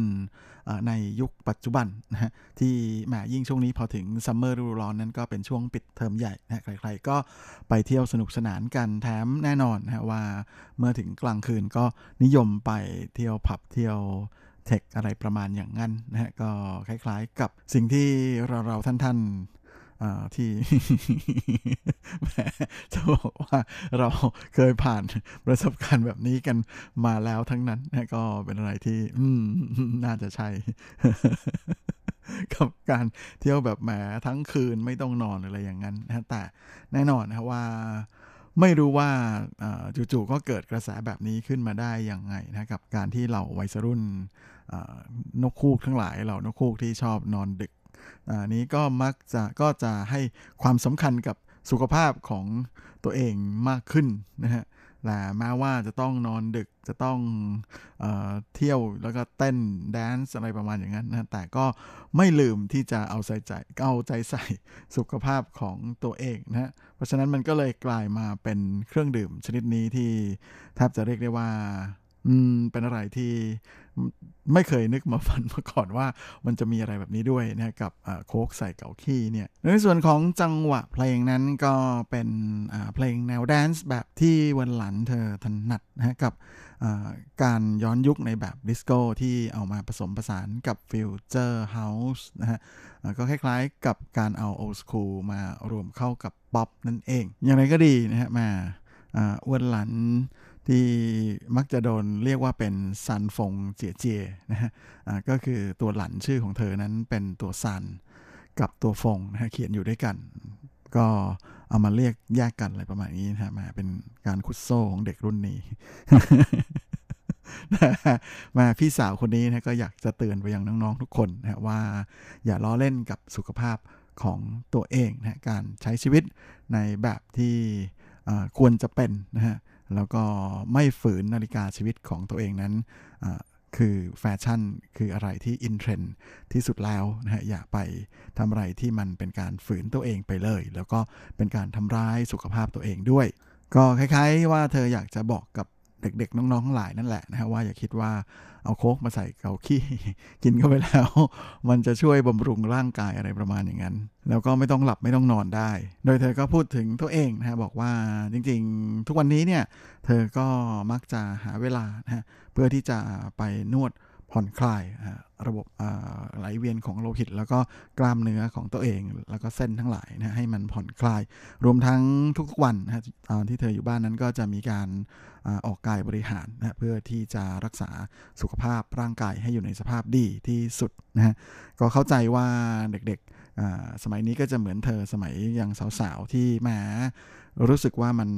ในยุคปัจจุบันนะฮะที่แหมยิ่งช่วงนี้พอถึงซัมเมอร์ฤดูร้อนนั้นก็เป็นช่วงปิดเทอมใหญ่นะใครๆก็ไปเที่ยวสนุกสนานกันแถมแน่นอนนะว่าเมื่อถึงกลางคืนก็นิยมไปเที่ยวผับเที่ยวเธคอะไรประมาณอย่างนั้นนะฮะก็คล้ายๆกับสิ่งที่เราเราท่านๆ ที่แหมจะบอกว่าเราเคยผ่านประสบการณ์แบบนี้กันมาแล้วทั้งนั้นนะก็เป็นอะไรที่น่าจะใช่กับการเที่ยวแบบแหมทั้งคืนไม่ต้องนอนอะไรอย่างนั้นนะแต่แน่นอนนะว่าไม่รู้ว่าจู่ๆก็เกิดกระแสแบบนี้ขึ้นมาได้ย่างไงนะกับการที่เหล่าวัยรุ่นนกคูกทั้งหลายเหล่านกคูกที่ชอบนอนดึก นี้ก็มักจะก็จะให้ความสำคัญกับสุขภาพของตัวเองมากขึ้นนะฮะแต่แม้ว่าจะต้องนอนดึกจะต้องเอเที่ยวแล้วก็เต้นแดนซ์อะไรประมาณอย่างนั้นนะแต่ก็ไม่ลืมที่จะเอาใจใจเอาใจใส่สุขภาพของตัวเองนะฮะเพราะฉะนั้นมันก็เลยกลายมาเป็นเครื่องดื่มชนิดนี้ที่แทบจะเรียกได้ว่า อืมเป็นอะไรที่ไม่เคยนึกมาฝันมาก่อนว่ามันจะมีอะไรแบบนี้ด้วยนะกับโค้กใส่เก๋ากี้เนี่ยในส่วนของจังหวะเพลงนั้นก็เป็นเพลงแนวแดนซ์แบบที่เวินหลันเธอถนัดนะกับการย้อนยุคในแบบดิสโก้ที่เอามาผสมผสานกับ future house นะฮะก็คล้ายๆกับการเอา old school มารวมเข้ากับป๊อปนั่นเอง อย่างไรก็ดีนะฮะมาอ้วนหลัน ที่มักจะโดนเรียกว่าเป็นซันฟงเจียเจียนะฮะก็คือตัวหลันชื่อของเธอนั้นเป็นตัวซันกับตัวฟงนะฮะเขียนอยู่ด้วยกัน ก็เอามาเรียกแยกกันอะไรประมาณนี้นะฮะมาเป็นการคุดโซ่ของเด็กรุ่นนี้มาพี่สาวคนนี้นะก็อยากจะเตือนไปยังน้องๆทุกคนนะว่าอย่าล้อเล่นกับสุขภาพของตัวเองนะการใช้ชีวิตในแบบที่ควรจะเป็นนะฮะ แล้วก็ไม่ฝืนนาฬิกาชีวิตของตัวเองนั้น คือแฟชั่นคืออะไรที่อินเทรนด์ที่สุดแล้วนะฮะอย่าไปทำอะไรที่มันเป็นการฝืนตัวเองไปเลย แล้วก็เป็นการทำร้ายสุขภาพตัวเองด้วย ก็คล้ายๆว่าเธออยากจะบอกกับ เด็กๆ น้องๆทั้งหลายนั่นแหละนะฮะว่าอย่าคิดว่าเอาโค้กมาใส่เกาขี้กินเข้าไปแล้ว มันจะช่วยบำรุงร่างกายอะไรประมาณอย่างนั้น แล้วก็ไม่ต้องหลับไม่ต้องนอนได้ โดยเธอก็พูดถึงตัวเองนะฮะบอกว่าจริงๆ ทุกวันนี้เนี่ยเธอก็มักจะหาเวลานะฮะเพื่อที่จะไปนวด ผ่อนคลายระบบไหลเวียนของโลหิต แล้วก็กล้ามเนื้อของตัวเอง แล้วก็เส้นทั้งหลายนะให้มันผ่อนคลาย รวมทั้งทุกๆวันนะตอนที่เธออยู่บ้านนั้นก็จะมีการออกกายบริหารนะเพื่อที่จะรักษาสุขภาพร่างกายให้อยู่ในสภาพดีที่สุดนะฮะก็เข้าใจว่าเด็กๆสมัยนี้ก็จะเหมือนเธอสมัยยังสาวๆที่แหมรู้สึกว่ามัน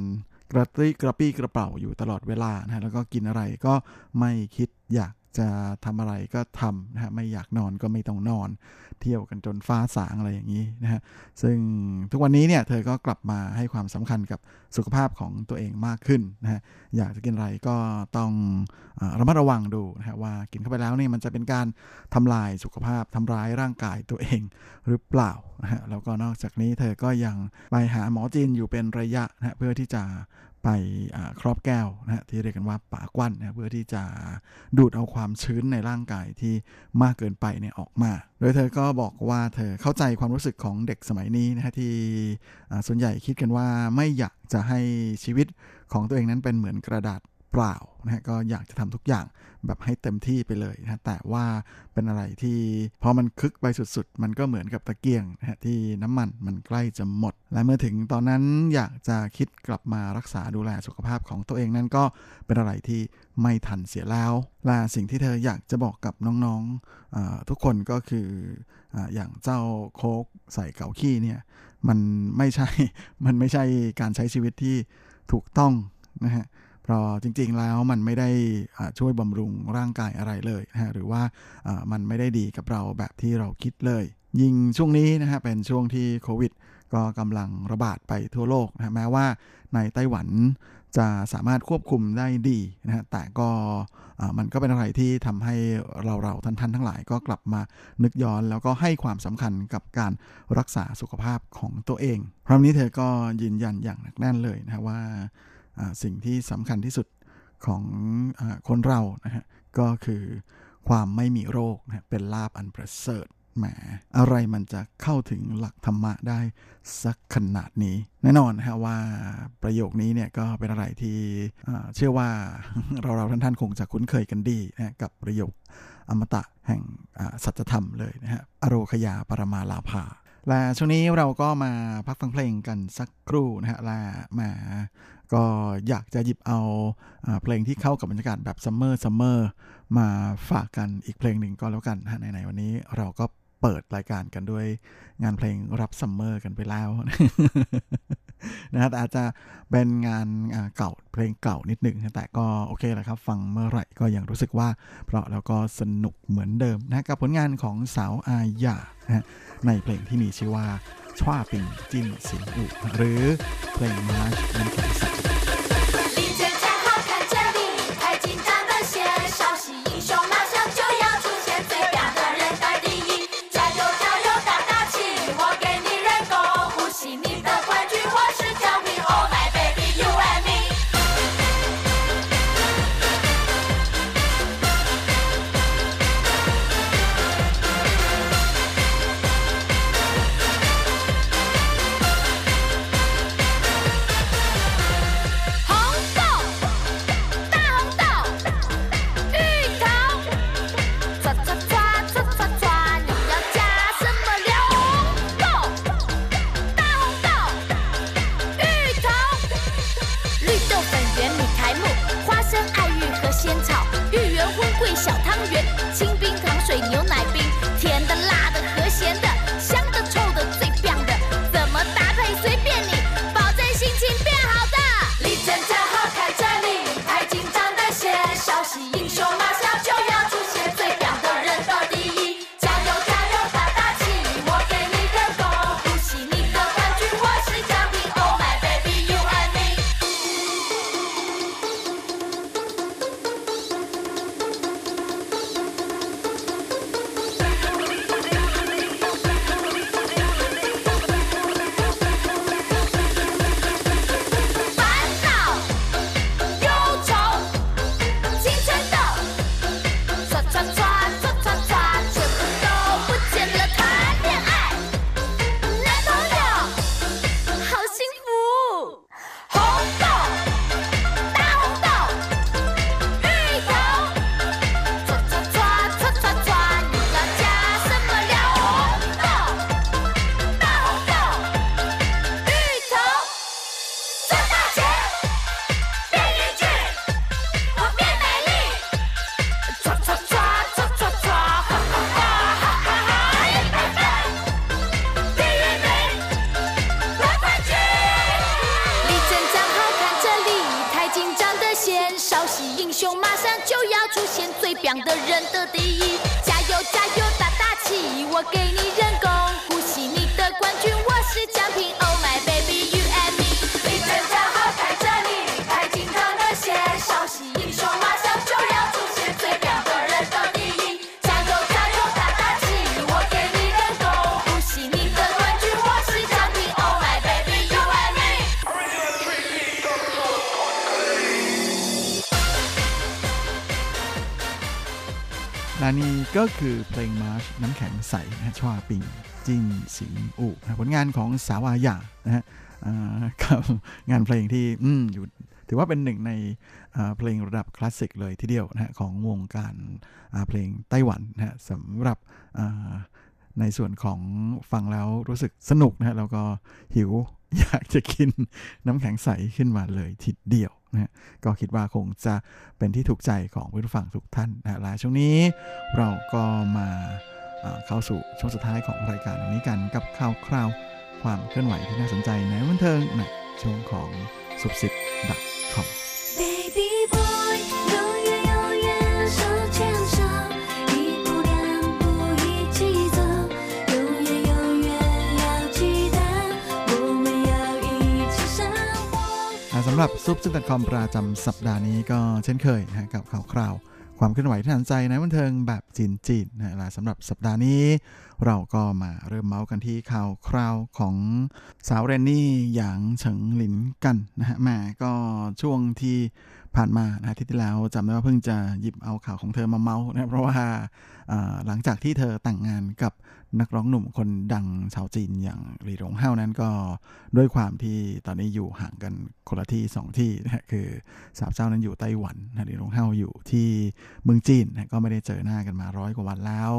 กระตี้กระปี้กระเป๋าอยู่ตลอดเวลานะแล้วก็กินอะไรก็ไม่คิดอยาก จะทำอะไรก็ทำนะฮะไม่อยากนอนก็ไม่ต้องนอน เที่ยวกันจนฟ้าสางอะไรอย่างนี้นะฮะซึ่งทุกวันนี้เนี่ยเธอก็กลับมาให้ความสำคัญกับสุขภาพของตัวเองมากขึ้นนะฮะอยากจะกินอะไรก็ต้องอระมัดระวังดูนะฮะว่ากินเข้าไปแล้วเนี่ยมันจะเป็นการทำลายสุขภาพทำร้ายร่างกายตัวเองหรือเปล่านะฮะแล้วก็นอกจากนี้เธอก็ยังไปหาหมอจีนอยู่เป็นระยะนะฮะเพื่อที่จะ ไปครอบแก้วนะฮะที่เรียกกันว่าปากวันนะเพื่อที่จะดูดเอาความชื้นในร่างกายที่มากเกินไปเนี่ยออกมา โดยเธอก็บอกว่าเธอเข้าใจความรู้สึกของเด็กสมัยนี้นะฮะที่ส่วนใหญ่คิดกันว่าไม่อยากจะให้ชีวิตของตัวเองนั้นเป็นเหมือนกระดาษเปล่านะฮะก็อยากจะทำทุกอย่างแบบให้เต็มที่ไปเลยนะแต่ว่าเป็นอะไรที่พอมันคึกไปสุดๆ มันก็เหมือนกับตะเกียงนะฮะที่น้ำมันมันใกล้จะหมด และเมื่อถึงตอนนั้นอยากจะคิดกลับมารักษาดูแลสุขภาพของตัวเองนั่นก็เป็นอะไรที่ไม่ทันเสียแล้ว และสิ่งที่เธออยากจะบอกกับน้องๆทุกคนก็คือออย่างเจ้าโคกใส่เก่าขี้เนี่ยมันไม่ใช่ มันไม่ใช่การใช้ชีวิตที่ถูกต้องนะฮะเพราะจริงๆแล้วมันไม่ได้ช่วยบำรุงร่างกายอะไรเลยนะฮะหรือว่ามันไม่ได้ดีกับเราแบบที่เราคิดเลย ยิ่งช่วงนี้นะฮะเป็นช่วงที่โควิด ก็กำลังระบาดไปทั่วโลกนะแม้ว่าในไต้หวันจะสามารถควบคุมได้ดีนะฮะแต่ก็มันก็เป็นอะไรที่ทำให้เราเราท่านๆทั้งหลายก็กลับมานึกย้อน แล้วก็ให้ความสำคัญกับการรักษาสุขภาพของตัวเองครั้งนี้เธอก็ยืนยันอย่างหนักแน่นเลยนะว่าสิ่งที่สำคัญที่สุดของอคนเรานะฮะก็คือความไม่มีโรคนะเป็นลาบอันประเสริฐ แหมอะไรมันจะเข้าถึงหลักธรรมะได้สักขนาดนี้ แน่นอนฮะว่าประโยคนี้เนี่ยก็เป็นอะไรที่เชื่อว่าเราเราท่านท่านคงจะคุ้นเคยกันดีนะกับประโยคอมตะแห่งสัจธรรมเลยนะฮะอโรคยาปรมาลาภาและช่วงนี้เราก็มาพักฟังเพลงกันสักครู่นะฮะและมาก็อยากจะหยิบเอาเพลงที่เข้ากับบรรยากาศแบบ summer summer มาฝากกันอีกเพลงหนึ่งก็แล้วกันฮะในวันนี้เราก็ เปิดรายการกันด้วยงานเพลงรับ summer กันไปแล้วนะฮะอาจจะเป็นงานเก่าเพลงเก่านิดหนึ่งแต่ก็โอเคแหละครับ ฟังเมื่อไหร่ก็ยังรู้สึกว่า เพราะแล้วก็สนุกเหมือนเดิมนะกับผลงานของสาวอาหย่าในเพลงที่มีชื่อว่าชว่าปิงจิ้นสิงอุหรือเพลงมาร์ชมันแข็งสัก ก็คือเพลงมาร์ชน้ำแข็งใสนะชวาปิงจินสิงอูผลงานของสาวายานะฮะกับงานเพลงที่อืมอยู่ถือว่าเป็นหนึ่งในเพลงระดับคลาสสิกเลยทีเดียวนะของวงการเพลงไต้หวันนะฮะสำหรับในส่วนของฟังแล้วรู้สึกสนุกนะฮะแล้วก็หิว อยากจะกินน้ำแข็งใสขึ้นมาเลยทีเดียวนะก็คิดว่าคงจะเป็นที่ถูกใจของผู้ฟังทุกท่านนะและช่วงนี้เราก็มาเข้าสู่ช่วงสุดท้ายของรายการนี้กันกับข่าวคราวความเคลื่อนไหวที่น่าสนใจในวันเทิงในช่วงของสุบสิบดักคอมำหรับซุปซินตคอมประจำสัปดาห์นี้ก็เช่นเคยนะกับข่าวคราว ความเคลื่อนไหวที่น่าสนใจในบันเทิงแบบจีนๆนะและสำหรับสัปดาห์นี้ เราก็มาเริ่มเมาส์กันที่ข่าวคราวของสาวเรนนี่หยางเฉิงหลินกันนะฮะแม่ก็ช่วงที่ผ่านมานะที่ที่แล้วจำได้ว่าเพิ่งจะหยิบเอาข่าวของเธอมาเมาส์นะเพราะว่าหลังจากที่เธอแต่งงานกับ นักร้องหนุ่มคนดังชาวจีนอย่างหลี่หลงเฮานั้นก็ด้วยความที่ตอนนี้อยู่ห่างกันคนละที่สองที่นะคือสาวเจ้านั้นอยู่ไต้หวันนะหลี่หลงเฮาอยู่ที่เมืองจีนนะก็ไม่ได้เจอหน้ากันมาร้อยกว่าวันแล้ว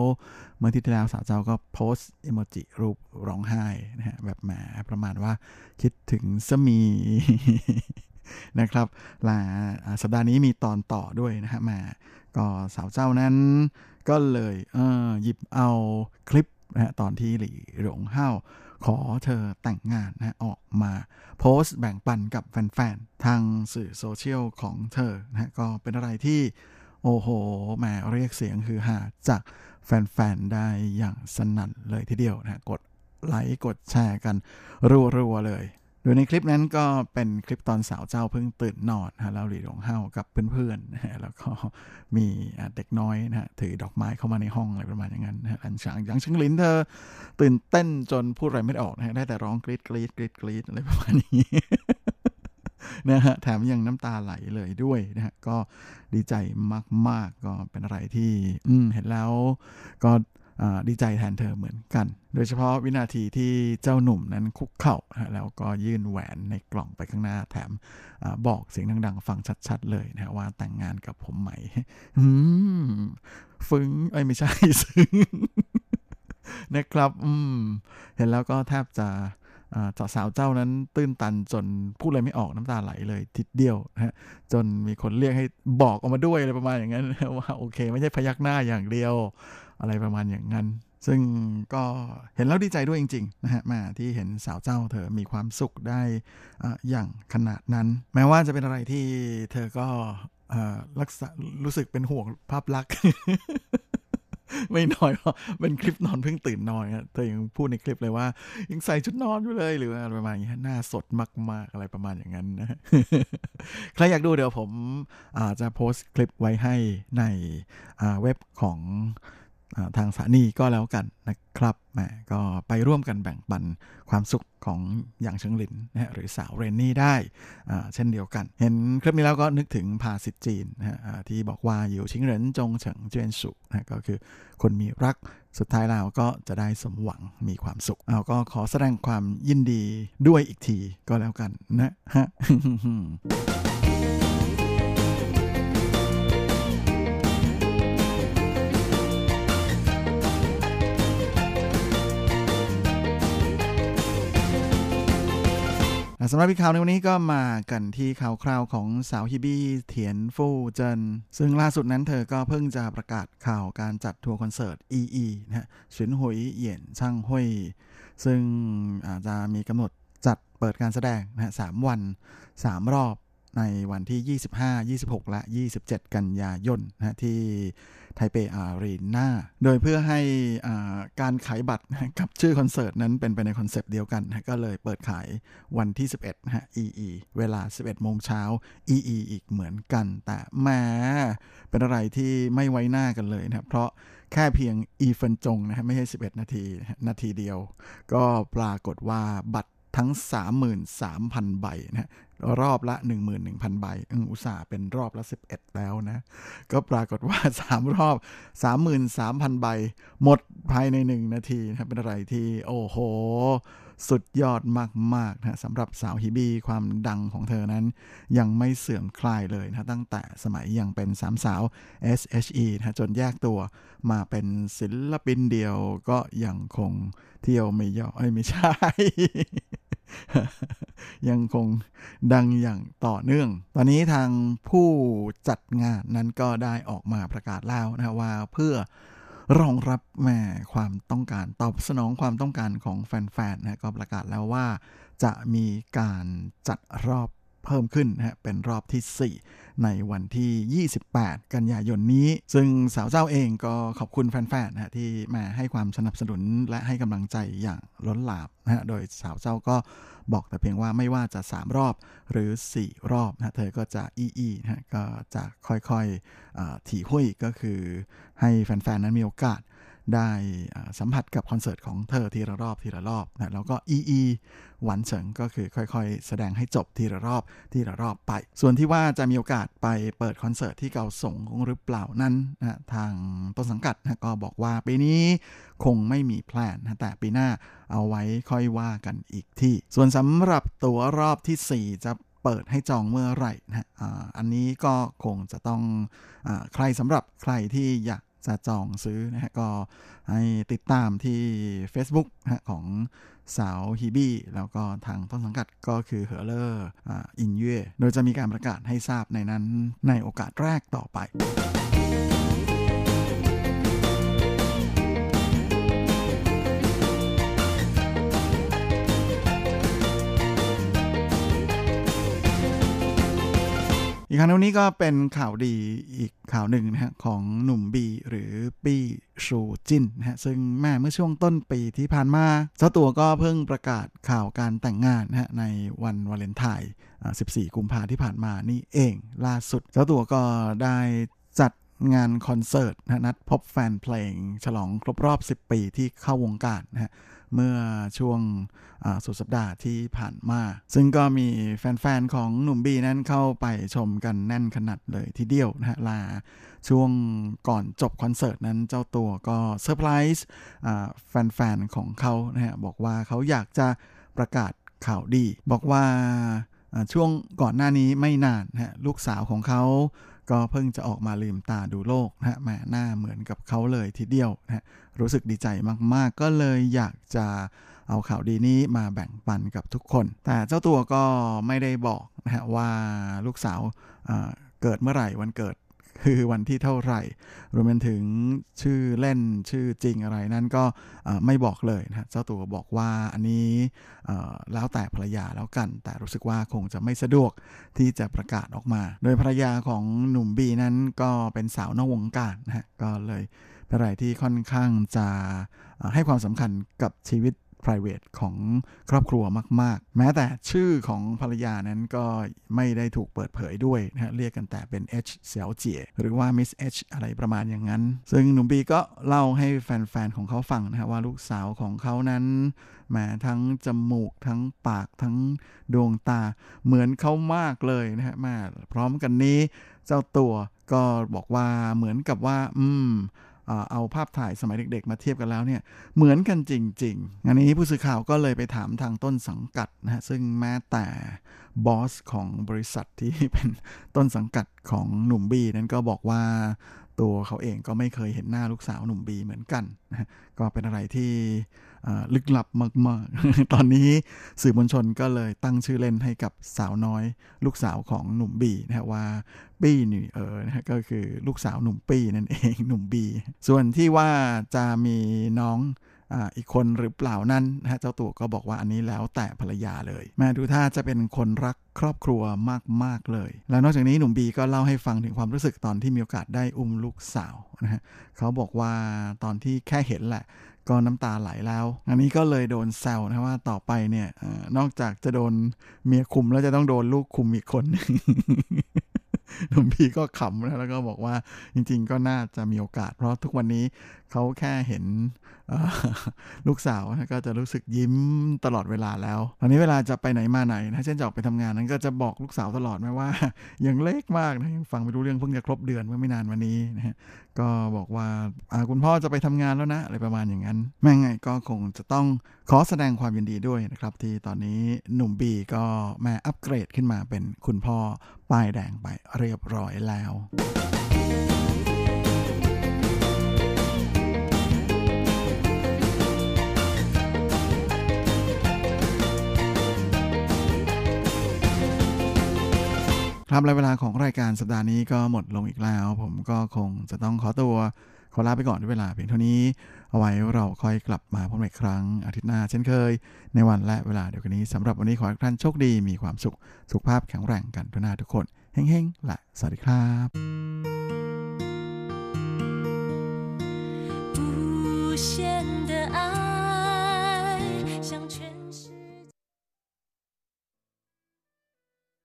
เมื่อที่แล้วสาวเจ้าก็โพสต์อิโมจิรูปร้องไห้นะฮะแบบแหมประมาณว่าคิดถึงสมีนะครับลาสัปดาห์นี้มีตอนต่อด้วยนะฮะมา ก็สาวเจ้านั้นก็เลยเออหยิบเอาคลิป นะตอนที่หลี่หลงเฮาขอเธอแต่งงานนะออกมาโพสต์แบ่งปันกับแฟนๆ ทางสื่อโซเชียลของเธอนะก็เป็นอะไรที่ โอ้โหแหมเรียกเสียงคือหาจากแฟนๆ ได้อย่างสนั่นเลยทีเดียวนะกดไลค์กดแชร์กันรัวๆเลย โดยในคลิปนั้นก็เป็นคลิปตอนสาวเจ้าเพิ่งตื่นนอนฮะแล้วหลีหลงเฮากับเพื่อนๆนะฮะแล้วก็มีเด็กน้อยนะฮะถือดอกไม้เข้ามาในห้องอะไรประมาณอย่างนั้นนะฮะอันฉางยังชิงลินเธอตื่นเต้นจนพูดอะไรไม่ออกนะฮะได้แต่ร้องกรีดกรีดกรีดกรีดอะไรประมาณนี้นะฮะแถมยังน้ำตาไหลเลยด้วยนะฮะก็ดีใจมากๆก็เป็นอะไรที่อืเห็นแล้วก็ ดีใจแทนเธอเหมือนกัน โดยเฉพาะวินาทีที่เจ้าหนุ่มนั้นคุกเข่าแล้วก็ยื่นแหวนในกล่องไปข้างหน้าแถมอบอกเสียงดังๆ ฟังชัดๆ เลยนะว่าแต่งงานกับผมใหม่ฟึ้งไอ้ไม่ใช่ซึ้งนะครับเห็นแล้วก็แทบจะจสาวเจ้านั้นตื้นตันจนพูดอะไรไม่ออกน้ำตาไหลเลยทิดเดียวนะฮะจนมีคนเรียกให้บอกออกมาด้วยอะไรประมาณอย่างนั้นว่าโอเค ไม่ใช่พยักหน้าอย่างเดียว อะไรประมาณอย่างนั้น ซึ่งก็เห็นแล้วดีใจด้วยจริงๆนะฮะมาที่เห็นสาวเจ้าเธอมีความสุขได้อย่างขนาดนั้น แม้ว่าจะเป็นอะไรที่เธอก็รักษารู้สึกเป็นห่วงภาพลักษณ์ไม่น้อยเพราะเป็นคลิปนอนเพิ่งตื่นนอนเธอยังพูดในคลิปเลยว่า ยังใส่ชุดนอนอยู่เลยหรืออะไรประมาณนี้หน้าสดมากๆอะไรประมาณอย่างนั้นนะใครอยากดูเดี๋ยวผมจะโพสต์คลิปไว้ให้ในเว็บของ ทางสถานีก็แล้วกันนะครับแหมก็ไปร่วมกันแบ่งปันความสุขของอย่างเชิงหลินนะหรือสาวเรนนี่ได้เช่นเดียวกัน เห็นคลิปนี้แล้วก็นึกถึงภาษิตจีนนะที่บอกว่าอยู่ชิงเหรินจงเฉิงเจียนสุนะก็คือคนมีรักสุดท้ายแล้วก็จะได้สมหวังมีความสุขเอาก็ขอแสดงความยินดีด้วยอีกทีก็แล้วกันนะฮะ สำหรับข่าวในวันนี้ก็มากันที่ข่าวคราวของสาวฮิบี้เถียนฟู่เจินซึ่งล่าสุดนั้นเธอก็เพิ่งจะประกาศข่าวการจัดทัวร์คอนเสิร์ต EE นะฮะฉินหุยเหยียนช่างหุยซึ่งอาจจะมีกำหนดจัดเปิดการแสดงนะฮะสามวัน 3 รอบในวันที่ 25 26 และ 27 กันยายนนะที่ ไทเปอารีนาโดยเพื่อให้การขายบัตรกับชื่อคอนเสิร์ตนั้นเป็นไปใน concept เดียวกันก็เลยเปิดขายวันที่ 11ฮะ 一一 เวลา 11 โมงเช้า 一一 อีกเหมือนกัน แต่แหมเป็นอะไรที่ไม่ไว้หน้ากันเลยนะเพราะแค่เพียง一分鐘 นะฮะไม่ใช่ 11 นาที นาทีเดียว ก็ปรากฏว่าบัตร ทั้ง 33,000 ใบนะรอบละ 11,000 ใบอุตส่าห์เป็นรอบละ 11 แล้วนะ ก็ปรากฏว่า 3 รอบ 33,000 ใบ หมดภายใน 1 นาทีนะเป็นอะไรที่ โอ้โห สุดยอดมากๆนะสำหรับสาวฮิบีความดังของเธอนั้น ยังไม่เสื่อมคลายเลยนะตั้งแต่สมัยยังเป็นสามสาว SHE นะจนแยกตัวมาเป็นศิลปินเดียวก็ยังคงเที่ยวไม่ย่อไม่ใช่ ยังคงดังอย่างต่อเนื่อง ตอนนี้ทางผู้จัดงานนั้นก็ได้ออกมาประกาศแล้วนะว่าเพื่อรองรับแม่ความต้องการตอบสนองความต้องการของแฟนๆนะก็ประกาศแล้วว่าจะมีการจัดรอบเพิ่มขึ้นนะเป็นรอบที่ ในวันที่ 28 กันยายนนี้ ซึ่งสาวเจ้าเองก็ขอบคุณแฟนๆนะที่มาให้ความสนับสนุนและให้กำลังใจอย่างล้นหลามนะฮะโดยสาวเจ้าก็บอกแต่เพียงว่าไม่ว่าจะ 3 รอบหรือ 4 รอบนะเธอก็จะอีอีนะก็จะค่อยๆถี่ห้ยก็คือให้แฟนๆนั้นมีโอกาส ได้สัมผัสกับคอนเสิร์ตของเธอทีละรอบทีละรอบนะแล้วก็อีอีหวันเฉิงก็คือค่อยๆ แสดงให้จบทีละรอบทีละรอบไป ส่วนที่ว่าจะมีโอกาสไปเปิดคอนเสิร์ตที่เกาสงหรือเปล่านั้นนะทางต้นสังกัดนะก็บอกว่าปีนี้คงไม่มี plan นะแต่ปีหน้าเอาไว้ค่อยว่ากันอีกที ส่วนสำหรับตัวรอบที่ 4 จะเปิดให้จองเมื่อไหร่นะอันนี้ก็คงจะต้องอใครสำหรับใครที่อยาก จะจองซื้อนะฮะก็ให้ติดตามที่ Facebook นะของสาวฮีบี้แล้วก็ทางต้นสังกัดก็คือเฮอร์เลอร์อินเย่โดยจะมีการประกาศให้ทราบในนั้นในโอกาสแรกต่อไป อีกครั้งนี้ก็เป็นข่าวดีอีกข่าวหนึ่งนะฮะของหนุ่มบีหรือปี้ชูจินนะฮะซึ่งแม่เมื่อช่วงต้นปีที่ผ่านมาเจ้าตัวก็เพิ่งประกาศข่าวการแต่งงานนะฮะในวันวาเลนไทน์14 กุมภาที่ผ่านมานี่เองล่าสุดเจ้าตัวก็ได้จัดงานคอนเสิร์ตนะนัดพบแฟนเพลง ฉลองครบรอบ 10 ปีที่เข้าวงการนะฮะ เมื่อช่วงสุดสัปดาห์ที่ผ่านมา ซึ่งก็มีแฟนๆ ของหนุ่มบีนั้นเข้าไปชมกันแน่นขนัดเลยทีเดียวนะฮะและช่วงก่อนจบคอนเสิร์ตนั้นเจ้าตัวก็เซอร์ไพรส์แฟนๆ ของเขานะฮะบอกว่าเขาอยากจะประกาศข่าวดี บอกว่าช่วงก่อนหน้านี้ไม่นานนะฮะลูกสาวของเขา ก็เพิ่งจะออกมาลืมตาดูโลกนะฮะแม่หน้าเหมือนกับเขาเลยทีเดียวนะฮะรู้สึกดีใจมากๆ ก็เลยอยากจะเอาข่าวดีนี้มาแบ่งปันกับทุกคน แต่เจ้าตัวก็ไม่ได้บอกนะฮะว่าลูกสาวเกิดเมื่อไหร่วันเกิด คือวันที่เท่าไหร่ รวมไปถึงชื่อเล่นชื่อจริงอะไรนั้นก็ไม่บอกเลยนะเจ้าตัวบอกว่าอันนี้แล้วแต่ภรรยาแล้วกัน แต่รู้สึกว่าคงจะไม่สะดวกที่จะประกาศออกมา โดยภรรยาของหนุ่มบีนั้นก็เป็นสาวนอกวงการนะฮะก็เลยเป็นอะไรที่ค่อนข้างจะให้ความสำคัญกับชีวิต private ของครอบครัวมาก ๆ แม้แต่ชื่อของภรรยานั้นก็ไม่ได้ถูกเปิดเผยด้วยนะเรียกกันแต่เป็น H เสี่ยวเจี๋ยหรือว่า Miss H อะไรประมาณอย่างนั้น ซึ่งหนุ่มบีก็เล่าให้แฟน ๆ ของเขาฟังนะฮะว่าลูกสาวของเขานั้นแม้ทั้งจมูกทั้งปากทั้งดวงตาเหมือนเขามากเลยนะฮะมาพร้อมกันนี้เจ้าตัวก็บอกว่าเหมือนกับว่า อืม เอาภาพถ่ายสมัยเด็ก ๆ มาเทียบกันแล้วเนี่ยเหมือนกันจริงๆอันนี้ผู้สื่อข่าวก็เลยไปถามทางต้นสังกัดนะฮะซึ่งแม้แต่บอสของบริษัทที่เป็นต้นสังกัดของหนุ่มบีนั้นก็บอกว่าตัวเขาเองก็ไม่เคยเห็นหน้าลูกสาวหนุ่มบีเหมือนกันนะก็เป็นอะไรที่ ลึกลับมากๆ ตอนนี้สื่อมวลชนก็เลยตั้งชื่อเล่นให้กับสาวน้อย ลูกสาวของหนุ่มบีนะฮะว่าปี้นี่เออนะฮะก็คือลูกสาวหนุ่มปี้นั่นเองหนุ่มบี ส่วนที่ว่าจะมีน้องอีกคนหรือเปล่านั้นนะเจ้าตัวก็บอกว่าอันนี้แล้วแต่ภรรยาเลย แม่ดูท่าจะเป็นคนรักครอบครัวมาก ๆ เลย แล้วนอกจากนี้หนุ่มบีก็เล่าให้ฟังถึงความรู้สึกตอนที่มีโอกาสได้อุ้มลูกสาวนะฮะเขาบอกว่าตอนที่แค่เห็นแหละ ก็น้ำตาไหลแล้ว อันนี้ก็เลยโดนแซวนะว่าต่อไปเนี่ยนอกจากจะโดนเมียคุมแล้วจะต้องโดนลูกคุมอีกคนหนุ่มพีก็ขำนะแล้วก็บอกว่าจริง ๆ ก็น่าจะมีโอกาส เพราะทุกวันนี้เขาแค่เห็น ลูกสาวนะก็จะรู้สึกยิ้มตลอดเวลาแล้วตอนนี้เวลาจะไปไหนมาไหนนะเช่นจะออกไปทำงานนั้นก็จะบอกลูกสาวตลอดไหมว่ายังเล็กมากนะยังฟังไม่รู้เรื่องเพิ่งจะครบเดือนเมื่อไม่นานวันนี้นะฮะก็บอกว่าคุณพ่อจะไปทำงานแล้วนะอะไรประมาณอย่างนั้นแม่ไงก็คงจะต้องขอแสดงความยินดีด้วยนะครับที่ตอนนี้หนุ่มบีก็แม่อัปเกรดขึ้นมาเป็นคุณพ่อป้ายแดงไปเรียบร้อยแล้ว ครับและเวลาของรายการสัปดาห์นี้ก็หมดลงอีกแล้ว ผมก็คงจะต้องขอตัวขอลาไปก่อนด้วยเวลาเพียงเท่านี้ เอาไว้เราค่อยกลับมาพบกันอีกครั้งอาทิตย์หน้าเช่นเคย ในวันและเวลาเดียวกันนี้สำหรับวันนี้ขอให้ท่านโชคดีมีความสุข สุขภาพแข็งแรงกันทุกหน้าทุกคนเฮ้งๆและสวัสดีครับ无限